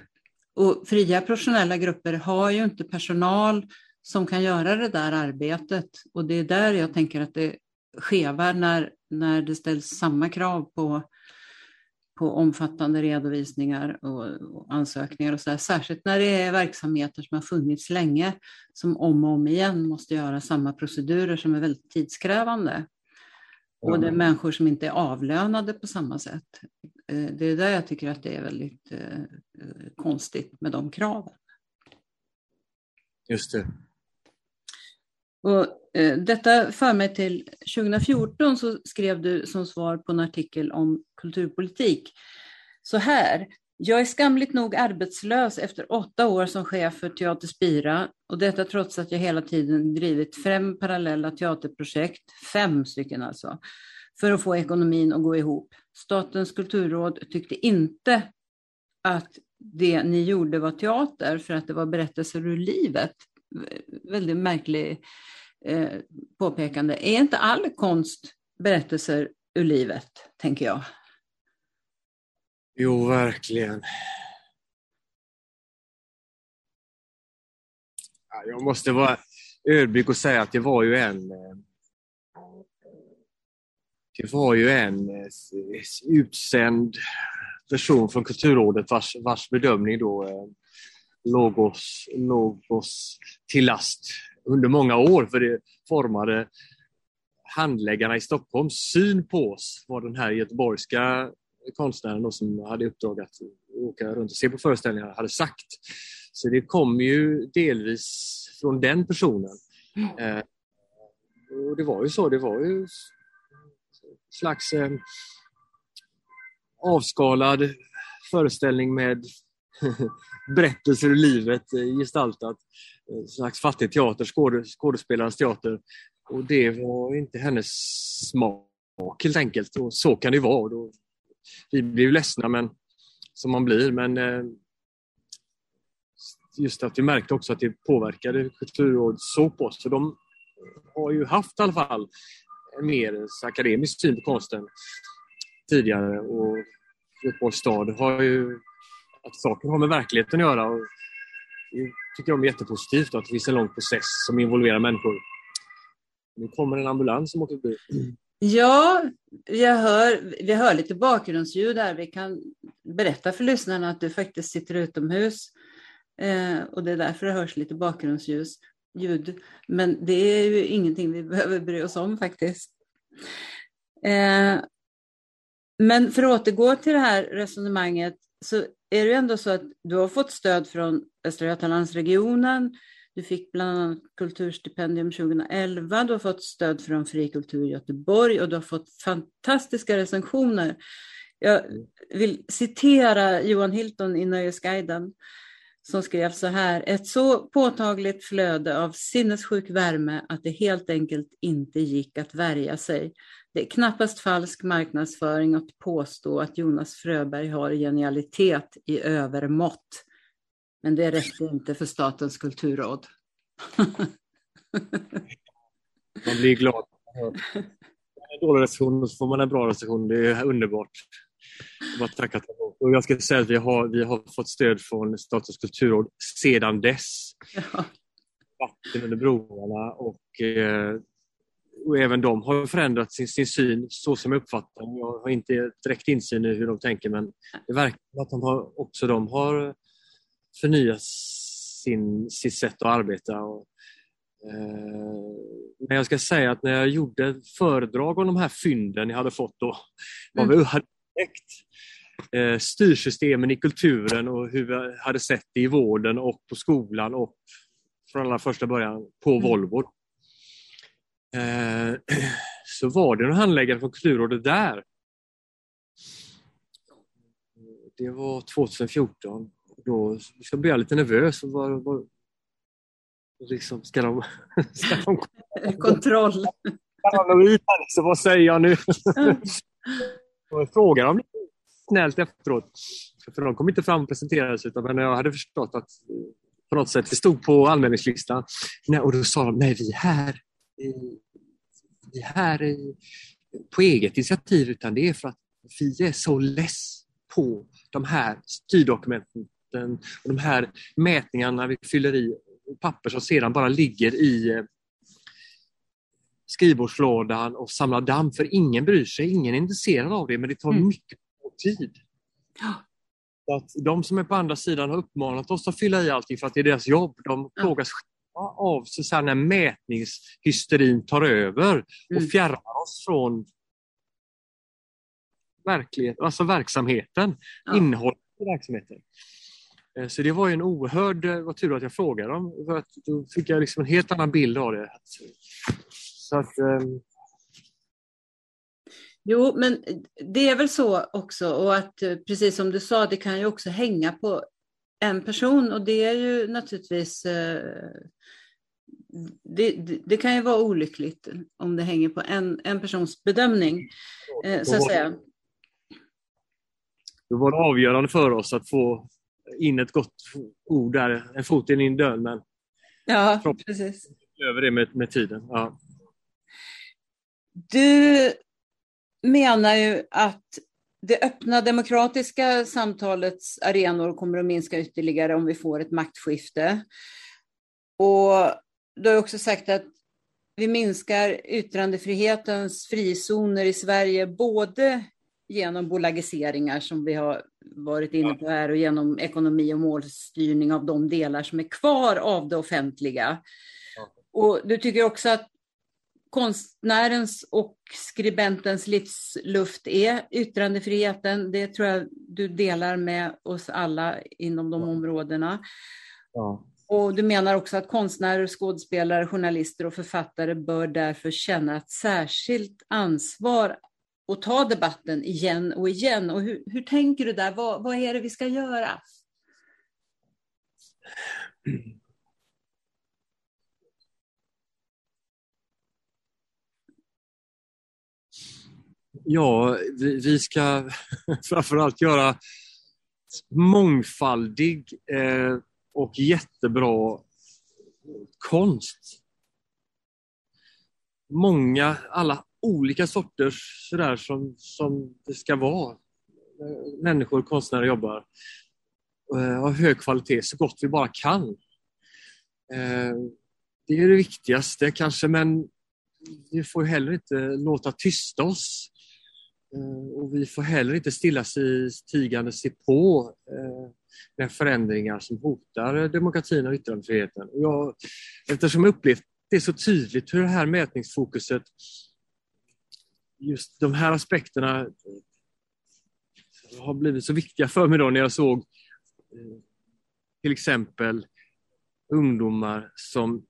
Och fria professionella grupper har ju inte personal som kan göra det där arbetet. Och det är där jag tänker att det skevar när, när det ställs samma krav på, på omfattande redovisningar och, och ansökningar och så där. Särskilt när det är verksamheter som har funnits länge som om och om igen måste göra samma procedurer som är väldigt tidskrävande. Och det är människor som inte är avlönade på samma sätt. Eh, det är där jag tycker att det är väldigt eh, konstigt med de kraven. Just det. Och, eh, detta för mig till 2014 så skrev du som svar på en artikel om kulturpolitik så här. Jag är skamligt nog arbetslös efter åtta år som chef för Teater Spira och detta trots att jag hela tiden drivit fem parallella teaterprojekt, fem stycken alltså, för att få ekonomin att gå ihop. Statens kulturråd tyckte inte att det ni gjorde var teater för att det var berättelser ur livet. Väldigt märklig eh, påpekande. Är inte all konst berättelser ur livet, tänker jag? Jo, verkligen. Jag måste vara ödmjuk och säga att det var ju en eh, det var ju en eh, utsänd person från Kulturrådet vars, vars bedömning då eh, låg, oss, låg oss till last under många år för det formade handläggarna i Stockholms syn på oss vad den här göteborgska konstnären då, som hade uppdrag att åka runt och se på föreställningar hade sagt. Så det kom ju delvis från den personen. Mm. Eh, och det var ju så, det var ju slags eh, avskalad föreställning med berättelser ur livet eh, gestaltat. Eh, en slags fattig teater, skåde, skådespelarens teater. Och det var inte hennes smak helt enkelt. Och så kan det vara. Då, vi blir ju ledsna men, som man blir men eh, just att vi märkte också att det påverkade Kulturrådet så på oss. För de har ju haft i alla fall en mer akademisk syn på konsten tidigare och Göteborgs stad har ju att saker har med verkligheten att göra. Och det tycker de är jättepositivt att det finns en lång process som involverar människor. Nu kommer en ambulans som åker förbi. Ja, jag hör, vi hör lite bakgrundsljud där. Vi kan berätta för lyssnarna att du faktiskt sitter utomhus eh, och det är därför det hörs lite bakgrundsljud. Men det är ju ingenting vi behöver bry oss om faktiskt. Eh, men för att återgå till det här resonemanget så är det ändå så att du har fått stöd från Västra Götalandsregionen. Du fick bland annat kulturstipendium 2011. Du har fått stöd från Fri Kultur Göteborg och du har fått fantastiska recensioner. Jag vill citera Johan Hilton i Nöjesguiden som skrev så här. Ett så påtagligt flöde av sinnessjuk värme att det helt enkelt inte gick att värja sig. Det är knappast falsk marknadsföring att påstå att Jonas Fröberg har genialitet i övermått. Men det räckte inte för Statens kulturråd. man blir glad. En dålig recension så får man en bra recension. Det är underbart. Bara tacka och jag ska säga att vi har, vi har fått stöd från Statens kulturråd sedan dess. Ja. Vatten under broarna och eh, och även de har förändrat sin, sin syn så som jag uppfattar Jag har inte direkt insyn i hur de tänker men det verkar att de har, också de har förnyat sin, sitt sätt att arbeta. Och, eh, men jag ska säga att när jag gjorde föredrag om de här fynden jag hade fått då, var mm. vi hade eh, styrsystemen i kulturen och hur vi hade sett det i vården och på skolan och från allra första början på mm. Volvo. Eh, så var det en handläggare från Kulturrådet där. Det var 2014. Då så blev jag lite nervös. Och var, var, liksom, ska de... Ska de Kontroll. Så vad säger jag nu? Och jag frågade dem snällt efteråt. För de kom inte fram och presenterade sig, men jag hade förstått att eh, på något sätt, det stod på anmälningslistan. Och då sa de, nej vi är här vi här på eget initiativ utan det är för att vi är så less på de här styrdokumenten och de här mätningarna vi fyller i papper som sedan bara ligger i eh, skrivbordslådan och samlar damm för ingen bryr sig, ingen är intresserad av det men det tar mm. mycket tid. Ja. Att de som är på andra sidan har uppmanat oss att fylla i allting för att det är deras jobb. De ja. plågas av så så här, när mätningshysterin tar över och mm. fjärmar oss från verklighet, alltså verksamheten, ja. innehållet i verksamheten. Eh, så det var ju en oerhörd, eh, vad tur att jag frågade dem, för att då fick jag liksom en helt annan bild av det. Så att, um... Jo, men det är väl så också och att eh, precis som du sa, det kan ju också hänga på en person och det är ju naturligtvis det, det, det, kan ju vara olyckligt om det hänger på en, en persons bedömning, eh, så att säga. Det var det avgörande för oss att få in ett gott ord där, en fot in i dörren. Men ja, precis. över det med, med tiden. Ja. Du menar ju att det öppna demokratiska samtalets arenor kommer att minska ytterligare om vi får ett maktskifte. Och du har också sagt att vi minskar yttrandefrihetens frizoner i Sverige, både genom bolagiseringar som vi har varit inne på här och genom ekonomi och målstyrning av de delar som är kvar av det offentliga. Och du tycker också att konstnärens och skribentens livsluft är yttrandefriheten. Det tror jag du delar med oss alla inom de områdena. Ja. Och du menar också att konstnärer, skådespelare, journalister och författare bör därför känna ett särskilt ansvar och ta debatten igen och igen. Och hur, hur tänker du där? Vad, vad är det vi ska göra? Ja, vi, vi ska framförallt göra mångfaldig eh, och jättebra konst. Många, alla olika sorters sådär som, som det ska vara. Eh, människor, konstnärer jobbar eh, av hög kvalitet så gott vi bara kan. Eh, det är det viktigaste kanske men vi får heller inte låta tysta oss. Eh, och vi får heller inte stilla sig tigande se på eh, de förändringar som hotar demokratin och yttrandefriheten. Och jag, eftersom jag upplevt det så tydligt hur det här mätningsfokuset just de här aspekterna eh, har blivit så viktiga för mig då när jag såg till exempel ungdomar som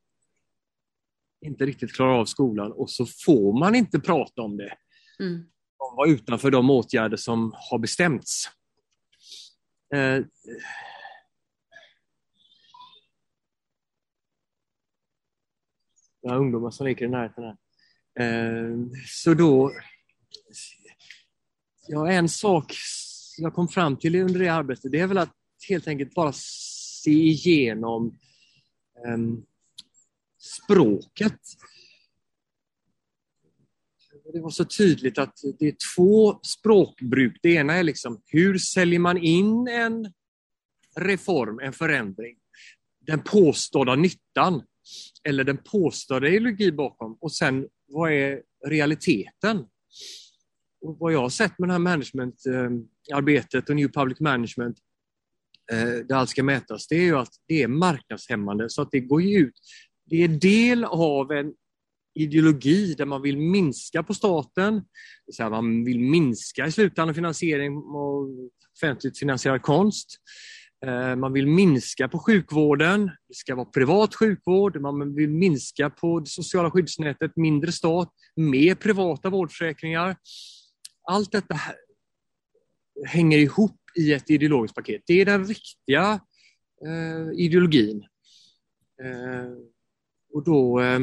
inte riktigt klarar av skolan och så får man inte prata om det. Mm. De utanför de åtgärder som har bestämts. Eh, är ungdomar som leker i närheten här. Eh, så då... Ja, en sak jag kom fram till under det arbetet, det är väl att helt enkelt bara se igenom eh, språket. Det var så tydligt att det är två språkbruk. Det ena är liksom, hur säljer man in en reform, en förändring? Den påstådda nyttan eller den påstådda ideologi bakom och sen vad är realiteten? Och vad jag har sett med det här managementarbetet eh, och New Public Management, eh, där allt ska mätas, det är ju att det är marknadshämmande så att det går ut. Det är del av en ideologi där man vill minska på staten, Så här, man vill minska i slutändan finansiering av offentligt finansierad konst. Eh, man vill minska på sjukvården, det ska vara privat sjukvård, man vill minska på det sociala skyddsnätet, mindre stat, mer privata vårdförsäkringar. Allt detta hänger ihop i ett ideologiskt paket. Det är den riktiga eh, ideologin. Eh, och då, eh,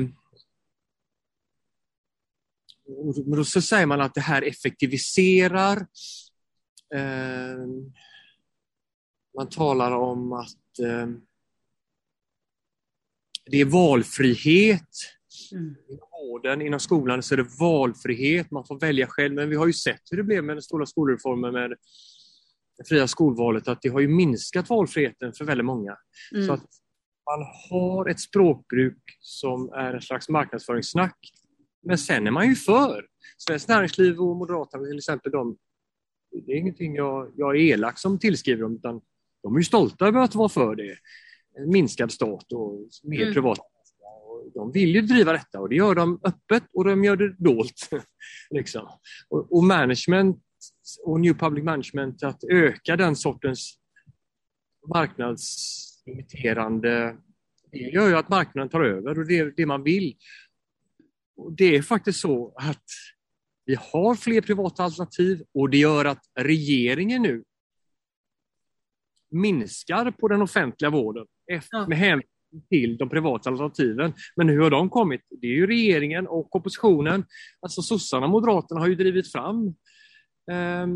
och då så säger man att det här effektiviserar eh, man talar om att eh, det är valfrihet. Mm. Inom vården, inom skolan så är det valfrihet, man får välja själv. Men vi har ju sett hur det blev med den stora skolreformen med det fria skolvalet, att det har ju minskat valfriheten för väldigt många. Mm. Så att man har ett språkbruk som är en slags marknadsföringssnack. Men sen är man ju för. Svenskt Näringsliv och Moderaterna till exempel, de, det är ingenting jag, jag är elak som tillskriver dem, utan de är stolta över att vara för det. Minskad stat och mer mm. privat. De vill ju driva detta och det gör de öppet och de gör det dolt. liksom. och, och management och New Public Management, att öka den sortens marknadsimiterande det gör ju att marknaden tar över och det är det man vill. Det är faktiskt så att vi har fler privata alternativ och det gör att regeringen nu minskar på den offentliga vården efter, med hänsyn till de privata alternativen. Men hur har de kommit? Det är ju regeringen och oppositionen, alltså sossarna och moderaterna har ju drivit fram eh,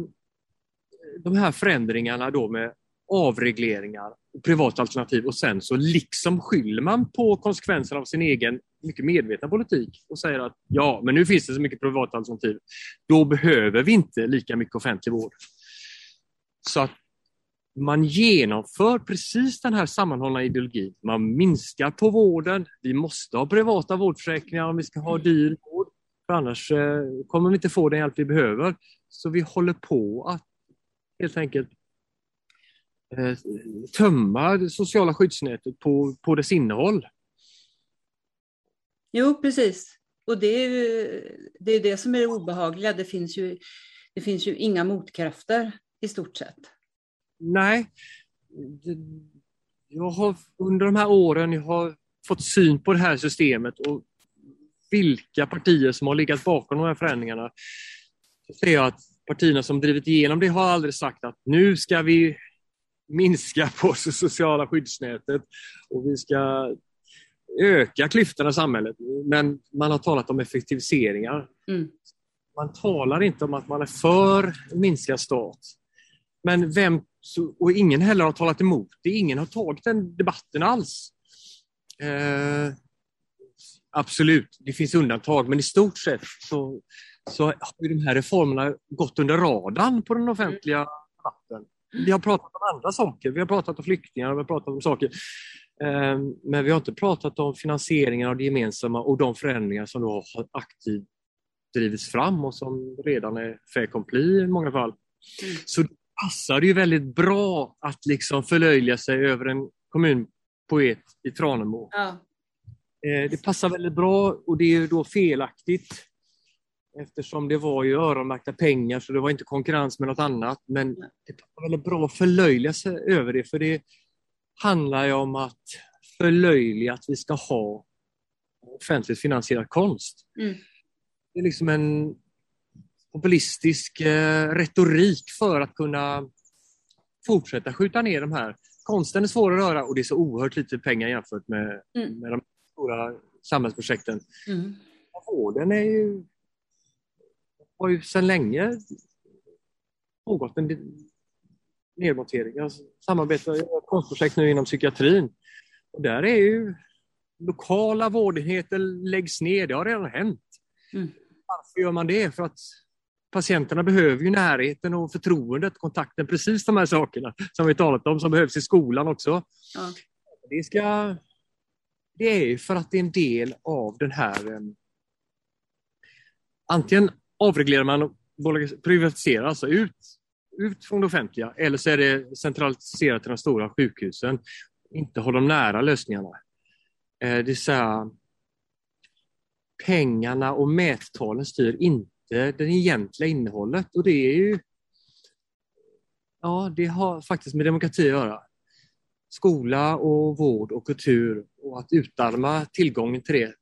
de här förändringarna då med avregleringar privata alternativ och sen så liksom skyller man på konsekvenserna av sin egen mycket medvetna politik och säger att ja, men nu finns det så mycket privata alternativ. Då behöver vi inte lika mycket offentlig vård. Så att man genomför precis den här sammanhållna ideologin. Man minskar på vården. Vi måste ha privata vårdförsäkringar om vi ska ha dyr vård. För annars eh, kommer vi inte få den hjälp vi behöver. Så vi håller på att helt enkelt eh, tömma det sociala skyddsnätet på, på dess innehåll. Jo, precis. Och det är ju det, är det som är det obehagliga. Det finns, ju, det finns ju inga motkrafter i stort sett. Nej. Jag har under de här åren jag har fått syn på det här systemet och vilka partier som har legat bakom de här förändringarna. Så ser jag att partierna som drivit igenom det har aldrig sagt att nu ska vi minska på det sociala skyddsnätet och vi ska öka klyftorna i samhället. Men man har talat om effektiviseringar. Mm. Man talar inte om att man är för minskad stat. Men vem, och ingen heller har talat emot det. Ingen har tagit den debatten alls. Eh, absolut, det finns undantag, men i stort sett så, så har de här reformerna gått under radarn på den offentliga debatten. Vi har pratat om andra saker. Vi har pratat om flyktingar, vi har pratat om saker. Ehm, men vi har inte pratat om finansieringen av det gemensamma och de förändringar som då har aktivt drivits fram och som redan är fait accompli i många fall. Mm. Så det passar ju väldigt bra att liksom förlöjliga sig över en kommunpoet i Tranemo. Ja. Eh, det passar väldigt bra och det är då felaktigt eftersom det var ju öronmärkta pengar så det var inte konkurrens med något annat. Men det passar väldigt bra att förlöjliga sig över det för det handlar ju om att förlöjliga att vi ska ha offentligt finansierad konst. Mm. Det är liksom en populistisk eh, retorik för att kunna fortsätta skjuta ner de här. Konsten är svår att röra och det är så oerhört lite pengar jämfört med, mm. med de stora samhällsprojekten. Mm. Vården är ju, har ju sedan länge pågått en nedmontering. Jag samarbetar i ett konstprojekt nu inom psykiatrin. Och där är ju lokala vårdenheter läggs ner, det har redan hänt. Mm. Varför gör man det? För att patienterna behöver ju närheten och förtroendet, kontakten, precis de här sakerna som vi talat om, som behövs i skolan också. Ja. Det, ska, det är för att det är en del av den här... Eh, antingen avreglerar man och privatiserar, alltså ut, ut från det offentliga, eller så är det centraliserat till de stora sjukhusen. Inte håller de nära lösningarna. Eh, det vill säga, pengarna och mättalen styr inte inte det egentliga innehållet och det är ju Ja, det har faktiskt med demokrati att göra. Skola och vård och kultur och att utarma tillgången till det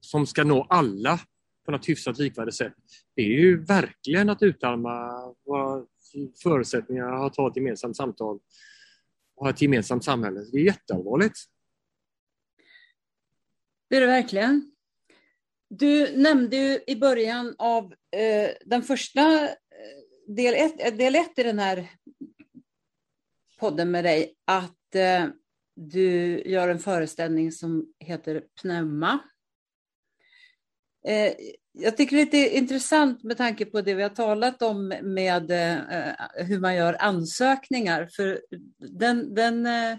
som ska nå alla på något hyfsat likvärdigt sätt. Det är ju verkligen att utarma våra förutsättningar att ha ett gemensamt samtal och ha ett gemensamt samhälle. Det är jätteallvarligt. Det är det verkligen. Du nämnde ju i början av eh, den första eh, del ett, eh, del ett i den här podden med dig att eh, du gör en föreställning som heter Pneuma. Eh, jag tycker det är lite intressant med tanke på det vi har talat om med eh, hur man gör ansökningar. För den, den eh,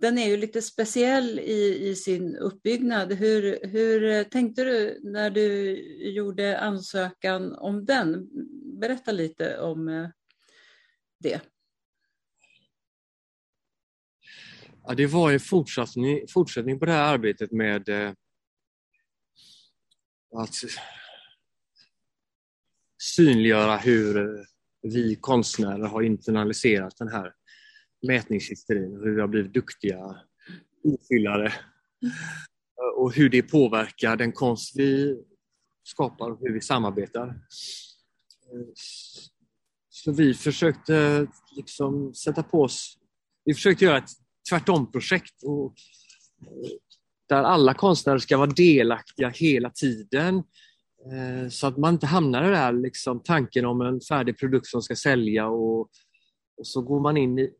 den är ju lite speciell i, i sin uppbyggnad. Hur, hur tänkte du när du gjorde ansökan om den? Berätta lite om det. Ja, det var en fortsättning, fortsättning på det här arbetet med att synliggöra hur vi konstnärer har internaliserat den här mätningshysterin, hur vi har blivit duktiga ofyllare och hur det påverkar den konst vi skapar och hur vi samarbetar. Så vi försökte liksom sätta på oss, vi försökte göra ett tvärtom-projekt där alla konstnärer ska vara delaktiga hela tiden eh, så att man inte hamnar i där liksom, tanken om en färdig produkt som ska sälja och, och så går man in i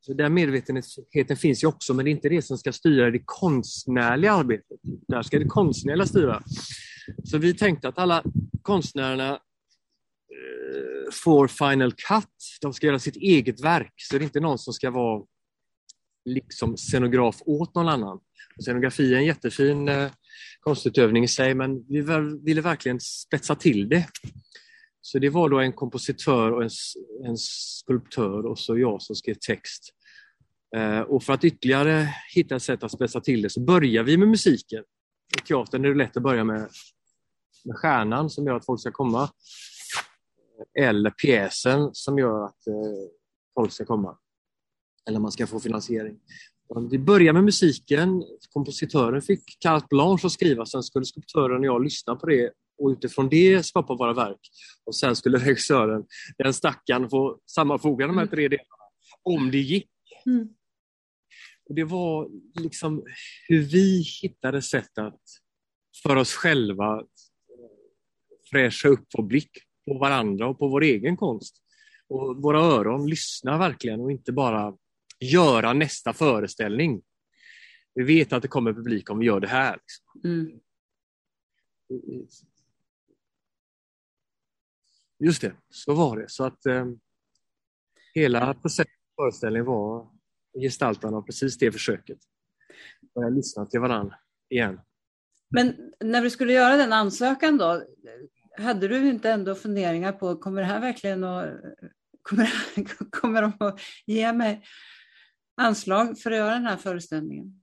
så den medvetenheten finns ju också, men det är inte det som ska styra det konstnärliga arbetet. Där ska det konstnärliga styra. Så vi tänkte att alla konstnärerna eh, får final cut. De ska göra sitt eget verk, så det är inte någon som ska vara liksom scenograf åt någon annan. Scenografi är en jättefin eh, konstutövning i sig, men vi ville verkligen spetsa till det. Så det var då en kompositör och en, en skulptör och så jag som skrev text. Eh, och för att ytterligare hitta ett sätt att spetsa till det så börjar vi med musiken. i teatern är det lätt att börja med, med stjärnan som gör att folk ska komma. Eh, eller pjäsen som gör att eh, folk ska komma. Eller man ska få finansiering. Vi börjar med musiken. Kompositören fick carte blanche att skriva, sen skulle skulptören och jag lyssna på det och utifrån det skapa våra verk. Och sen skulle regissören, den stackaren, få sammanfoga de här mm. tre delarna. Om det gick. Mm. Och det var liksom hur vi hittade sätt att för oss själva fräscha upp vår blick på varandra och på vår egen konst. Och våra öron lyssna verkligen och inte bara göra nästa föreställning. Vi vet att det kommer publik om vi gör det här. Liksom. Mm. Just det, så var det. Så att eh, hela processen föreställningen var gestaltande av precis det försöket. Börja lyssna till varandra igen. Men när du skulle göra den ansökan då, hade du inte ändå funderingar på, kommer det här verkligen att, kommer, kommer de att ge mig anslag för att göra den här föreställningen?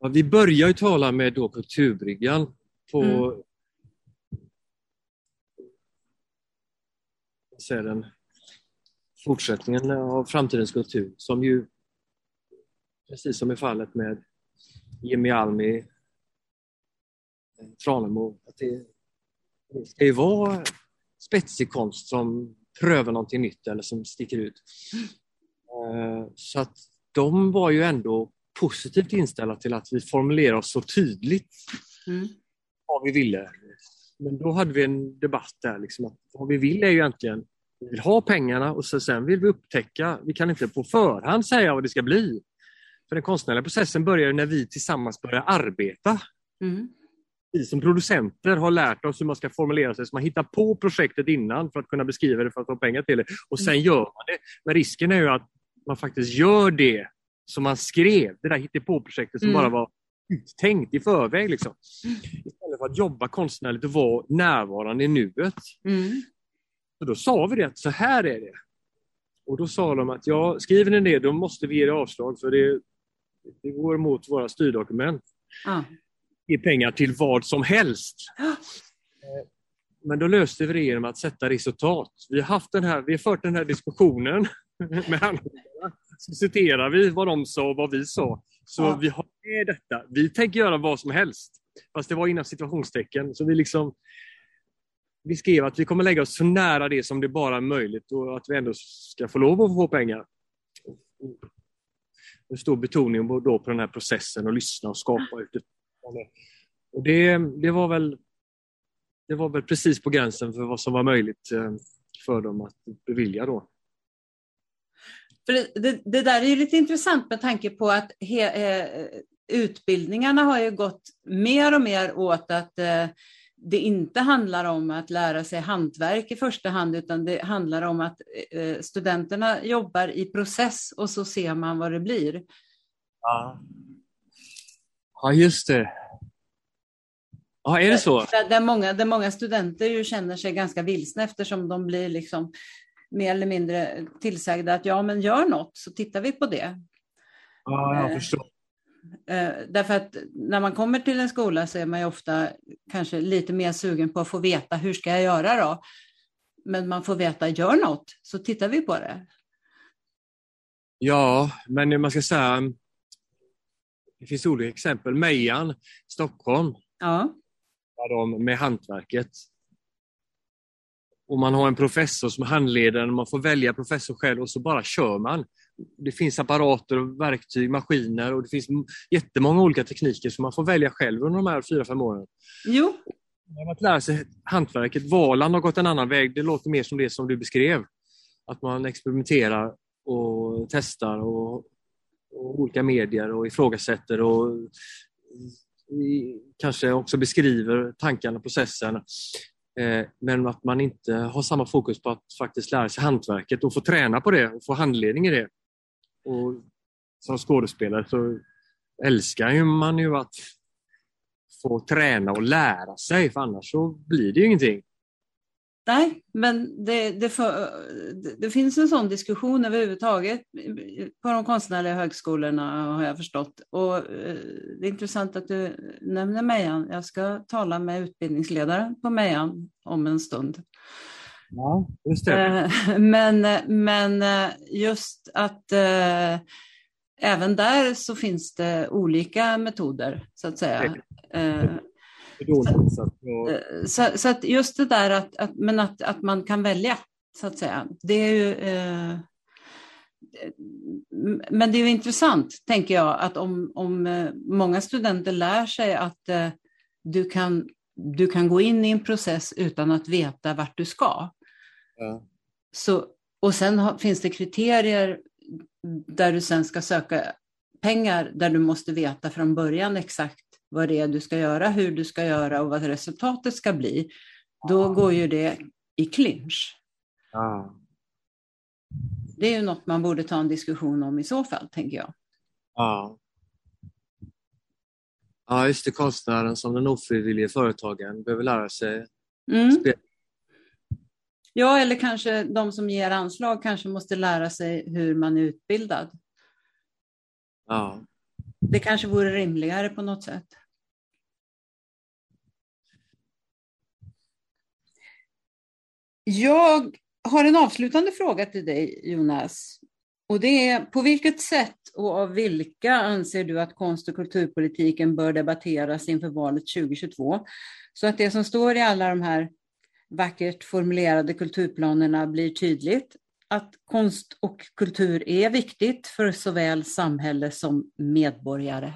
Ja, vi börjar ju tala med då Kulturbryggan på mm. den fortsättningen av Framtidens kultur som ju precis som i fallet med Jimmy Almi Tranemo, att det, det ska ju vara spetsig konst som prövar någonting nytt eller som sticker ut. Eh, så att de var ju ändå positivt inställda till att vi formulerar oss så tydligt mm. vad vi ville. Men då hade vi en debatt där, liksom, att vad vi vill är ju egentligen vi vill ha pengarna och sen vill vi upptäcka, vi kan inte på förhand säga vad det ska bli. För den konstnärliga processen börjar när vi tillsammans börjar arbeta. Mm. Vi som producenter har lärt oss hur man ska formulera sig, så man hittar på projektet innan för att kunna beskriva det för att få pengar till det. Och sen mm. gör man det. Men risken är ju att man faktiskt gör det som man skrev, det där hittepå-projektet som mm. bara var uttänkt i förväg. Liksom. Istället för att jobba konstnärligt och vara närvarande i nuet. Mm. Så då sa vi det att så här är det. Och då sa de att ja, skriver ni det då måste vi ge det avslag för det, det går emot våra styrdokument. Ah. Ge pengar till vad som helst. Ah. Men då löste vi det genom att sätta resultat. Vi har, haft den här, vi har fört den här diskussionen med handläggarna. Så citerar vi vad de sa och vad vi sa. Så ja. vi har med detta. Vi tänker göra vad som helst. Fast det var inom situationstecken. Så vi liksom vi skrev att vi kommer lägga oss så nära det som det bara är möjligt och att vi ändå ska få lov att få pengar. En stor betoning då på den här processen och lyssna och skapa utifrån det. Och det, det, var väl, det var väl precis på gränsen för vad som var möjligt eh, för dem att bevilja då. För det, det, det där är ju lite intressant med tanke på att he, eh, utbildningarna har ju gått mer och mer åt att eh, det inte handlar om att lära sig hantverk i första hand, utan det handlar om att eh, studenterna jobbar i process och så ser man vad det blir. Ja, ja just det. Ja, är det så? Där, många, där många studenter ju känner sig ganska vilsna eftersom de blir liksom mer eller mindre tillsagda att ja, men gör något så tittar vi på det. Ja, jag eh, förstår. Eh, därför att när man kommer till en skola så är man ju ofta kanske lite mer sugen på att få veta hur ska jag göra då? Men man får veta, gör något, så tittar vi på det. Ja, men man ska säga, det finns olika exempel. Mejan, Stockholm, ja. de med hantverket. Och man har en professor som handleder, man får välja professor själv och så bara kör man det finns apparater, verktyg, maskiner och det finns jättemånga olika tekniker som man får välja själv under de här fyra, fem åren. Jo. Att lära sig hantverket. Valand har gått en annan väg. Det låter mer som det som du beskrev. Att man experimenterar och testar och, och olika medier och ifrågasätter och kanske också beskriver tankarna, processen. Eh, men att man inte har samma fokus på att faktiskt lära sig hantverket och få träna på det och få handledning i det. Och som skådespelare så älskar man ju att få träna och lära sig, för annars så blir det ju ingenting. Nej, men det, det, för, det, finns en sån diskussion överhuvudtaget på de konstnärliga högskolorna har jag förstått. Och eh, det är intressant att du nämner Mejan. Jag ska tala med utbildningsledaren på Mejan om en stund. Ja, just det. Eh, men, men eh, just att även där så finns det olika metoder så att säga. Så, eh, så, så, att just det där att, att, men att, att man kan välja, så att säga. Det är ju, eh, men det är ju intressant, tänker jag, att om, om eh, många studenter lär sig att eh, du, kan, du kan gå in i en process utan att veta vart du ska. Ja. Så, och sen har, finns det kriterier där du sen ska söka pengar där du måste veta från början exakt vad det är du ska göra, hur du ska göra och vad resultatet ska bli, då går ju det i clinch. Ja. Det är ju något man borde ta en diskussion om i så fall, tänker jag. Ja. Ja, just det. Konstnären som den ofrivillige företagaren behöver lära sig mm. Ja, eller kanske de som ger anslag kanske måste lära sig hur man är utbildad. Ja. Det kanske vore rimligare på något sätt. Jag har en avslutande fråga till dig, Jonas. Och det är, på vilket sätt och av vilka anser du att konst och kulturpolitiken bör debatteras inför valet 2022? Så att det som står i alla de här vackert formulerade kulturplanerna blir tydligt. Att konst och kultur är viktigt för såväl samhälle som medborgare.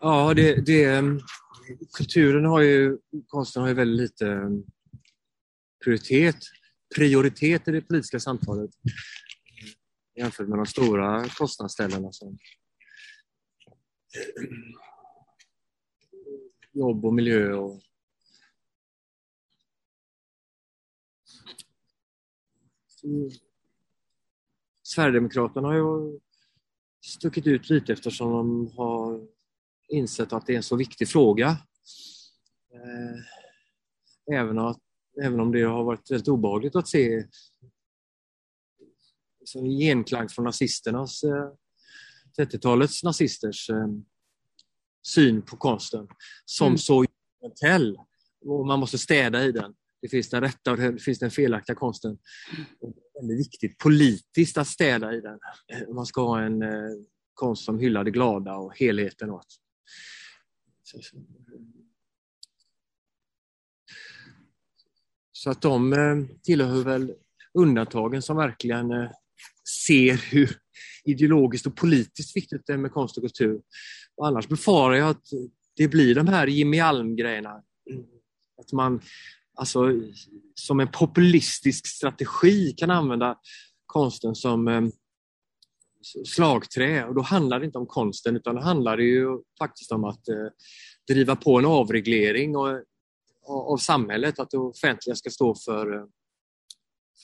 Ja, det, det, kulturen har ju, konsten har ju väldigt lite mm, prioritet, prioritet i det politiska samtalet. Jämfört med de stora kostnadsställena som jobb och miljö och Sverigedemokraterna har ju stuckit ut lite eftersom de har insett att det är en så viktig fråga. Eh, även, att, även om det har varit väldigt obehagligt att se liksom genklang från nazisternas, eh, 30-talets nazisters eh, syn på konsten som mm. så experimentell och man måste städa i den. Det finns den rätta och det finns den felaktiga konsten. Det är väldigt viktigt politiskt att städa i den. Man ska ha en konst som hyllar det glada och helheten. Och att så att de eh, tillhör väl undantagen som verkligen eh, ser hur ideologiskt och politiskt viktigt det är med konst och kultur. Och annars befarar jag att det blir de här Jimmy Alm-grejerna. Att man alltså, som en populistisk strategi kan använda konsten som eh, slagträ och då handlar det inte om konsten utan då handlar det ju faktiskt om att eh, driva på en avreglering och, av samhället, att det offentliga ska stå för, eh,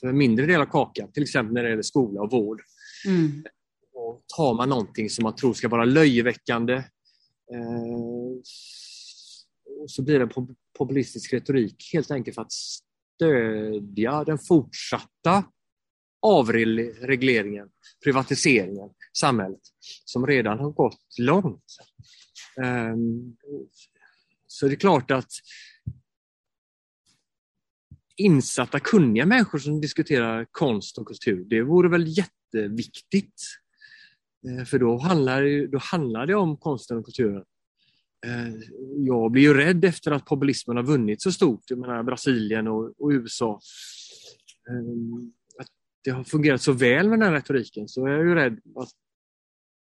för en mindre del av kakan, till exempel när det gäller skola och vård. Mm. Och tar man någonting som man tror ska vara löjeväckande eh, så blir det populistisk retorik helt enkelt för att stödja den fortsatta avregleringen, privatiseringen, samhället som redan har gått långt. Ehm, så det är klart att insatta, kunniga människor som diskuterar konst och kultur, det vore väl jätteviktigt. Eh, för då handlar, det, då handlar det om konsten och kulturen. Eh, jag blir ju rädd efter att populismen har vunnit så stort, jag menar Brasilien och, och USA eh, det har fungerat så väl med den här retoriken så jag är ju rädd att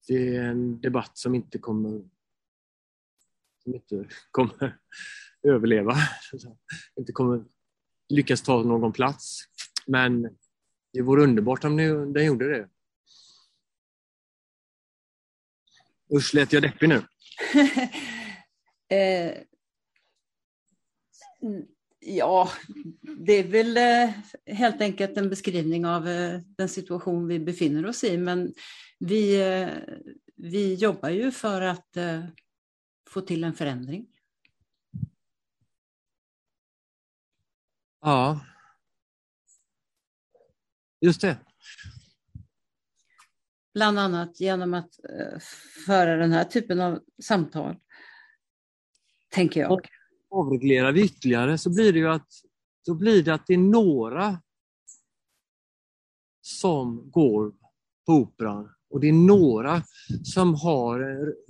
det är en debatt som inte kommer, som inte kommer överleva. Inte kommer lyckas ta någon plats. Men det vore underbart om den gjorde det. Usch, lät jag deppig nu? eh, Ja, det är väl eh, helt enkelt en beskrivning av eh, den situation vi befinner oss i. Men vi, eh, vi jobbar ju för att eh, få till en förändring. Ja. Just det. Bland annat genom att eh, föra den här typen av samtal, tänker jag. Avreglerar vi ytterligare så blir det ju att, då blir det, att det är några som går på Operan och det är några som har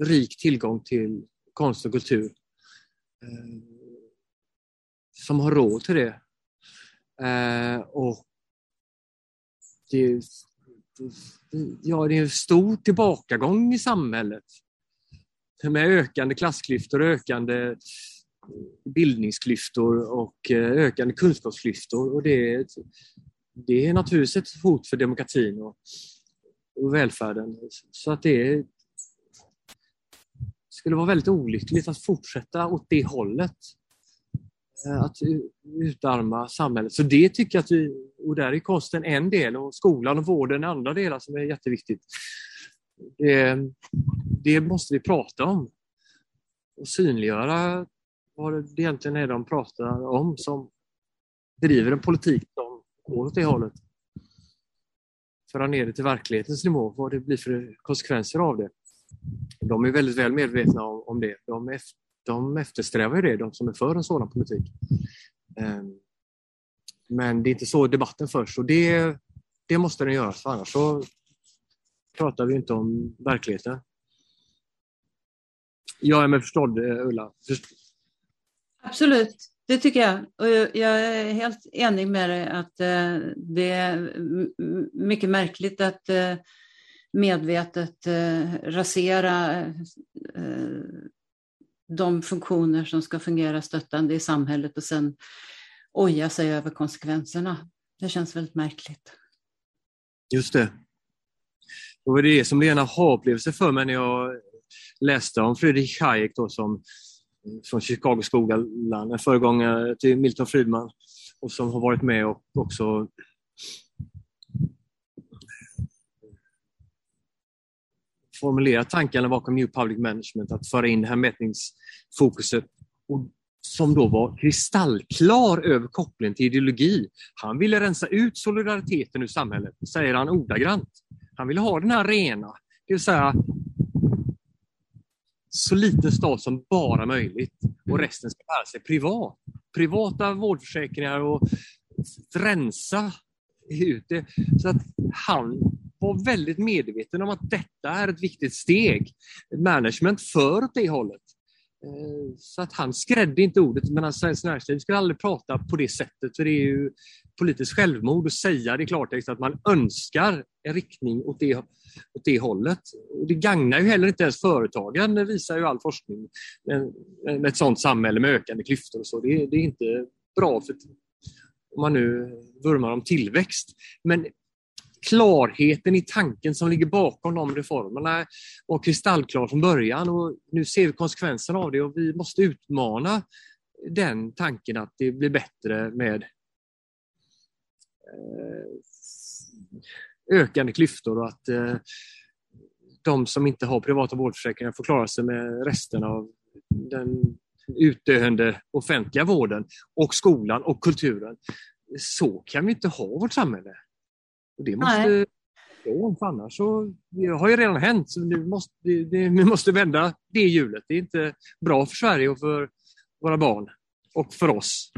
rik tillgång till konst och kultur. Eh, som har råd till det. Eh, och det, ja, det är en stor tillbakagång i samhället. Med ökande klassklyftor, ökande bildningsklyftor och eh, ökande kunskapsklyftor. Och det, det är naturligtvis ett hot för demokratin och, och välfärden. Så att det skulle vara väldigt olyckligt att fortsätta åt det hållet. Eh, att utarma samhället. Så det tycker jag att vi, och där är konsten en del och skolan och vården andra delar som är jätteviktigt. Det, det måste vi prata om och synliggöra vad det egentligen är de pratar om som driver en politik som går åt det hållet. Föra ner det till verklighetens nivå, vad det blir för konsekvenser av det. De är väldigt väl medvetna om, om det. De, de eftersträvar det, de som är för en sådan politik. Ehm, men det är inte så debatten förs och det, det måste den göra, för annars så pratar vi inte om verkligheten. Jag är med förstådd, eh, Ulla. Absolut, det tycker jag. Och jag är helt enig med dig att eh, det är mycket märkligt att eh, medvetet rasera de funktioner som ska fungera stöttande i samhället och sen oja sig över konsekvenserna. Det känns väldigt märkligt. Just det. Det var det som blev en aha-upplevelse för mig när jag läste om Friedrich Hayek då, som, från Chicago-skolan, en föregångare till Milton Friedman och som har varit med och också formulera tankarna bakom New Public Management, att föra in det här mätningsfokuset och som då var kristallklar över kopplingen till ideologi. Han ville rensa ut solidariteten ur samhället, säger han ordagrant. Han ville ha den här rena, det vill säga så liten stat som bara möjligt och resten ska bära sig privat. Privata vårdförsäkringar och rensa ut det. Så att han var väldigt medveten om att detta är ett viktigt steg. Management för åt det hållet. Eh, så att han skrädde inte ordet, men alltså, Svenskt Näringsliv skulle aldrig prata på det sättet, för det är ju politiskt självmord att säga det i klartext att man önskar en riktning åt det, åt det hållet. Och det gagnar ju heller inte ens företagen, det visar ju all forskning, med, med ett sådant samhälle med ökande klyftor och så. Det, det är inte bra för om man nu vurmar om tillväxt. Men klarheten i tanken som ligger bakom de reformerna var kristallklar från början och nu ser vi konsekvenserna av det och vi måste utmana den tanken att det blir bättre med eh, ökande klyftor och att eh, de som inte har privata vårdförsäkringar får klara sig med resten av den utdöende offentliga vården och skolan och kulturen. Så kan vi inte ha vårt samhälle. Och det måste gå, för annars så det har ju redan hänt. Så nu måste, det, det, vi måste vända det hjulet. Det är inte bra för Sverige och för våra barn och för oss.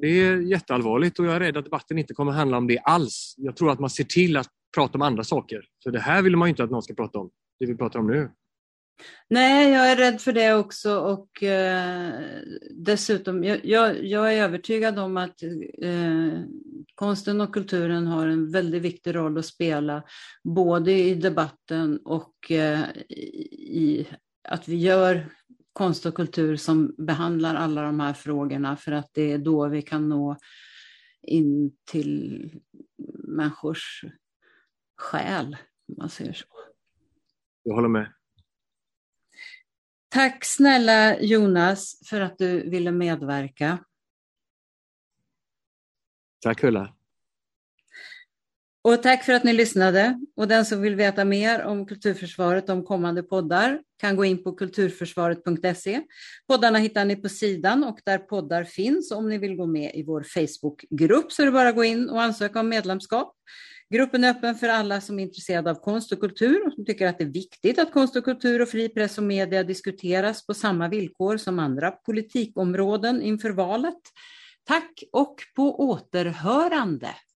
Det är jätteallvarligt och jag är rädd att debatten inte kommer handla om det alls. Jag tror att man ser till att prata om andra saker. För det här vill man inte att någon ska prata om, det vi pratar om nu. Nej, jag är rädd för det också och eh, dessutom, jag, jag, jag, är övertygad om att eh, konsten och kulturen har en väldigt viktig roll att spela, både i debatten och eh, i att vi gör konst och kultur som behandlar alla de här frågorna för att det är då vi kan nå in till människors själ, om man säger så. Jag håller med. Tack snälla Jonas för att du ville medverka. Tack Ulla. Och tack för att ni lyssnade. Och den som vill veta mer om Kulturförsvaret om kommande poddar kan gå in på kulturförsvaret.se. Poddarna hittar ni på sidan och där poddar finns. Om ni vill gå med i vår Facebookgrupp så är det bara att gå in och ansöka om medlemskap. Gruppen är öppen för alla som är intresserade av konst och kultur och som tycker att det är viktigt att konst och kultur och fri press och media diskuteras på samma villkor som andra politikområden inför valet. Tack och på återhörande!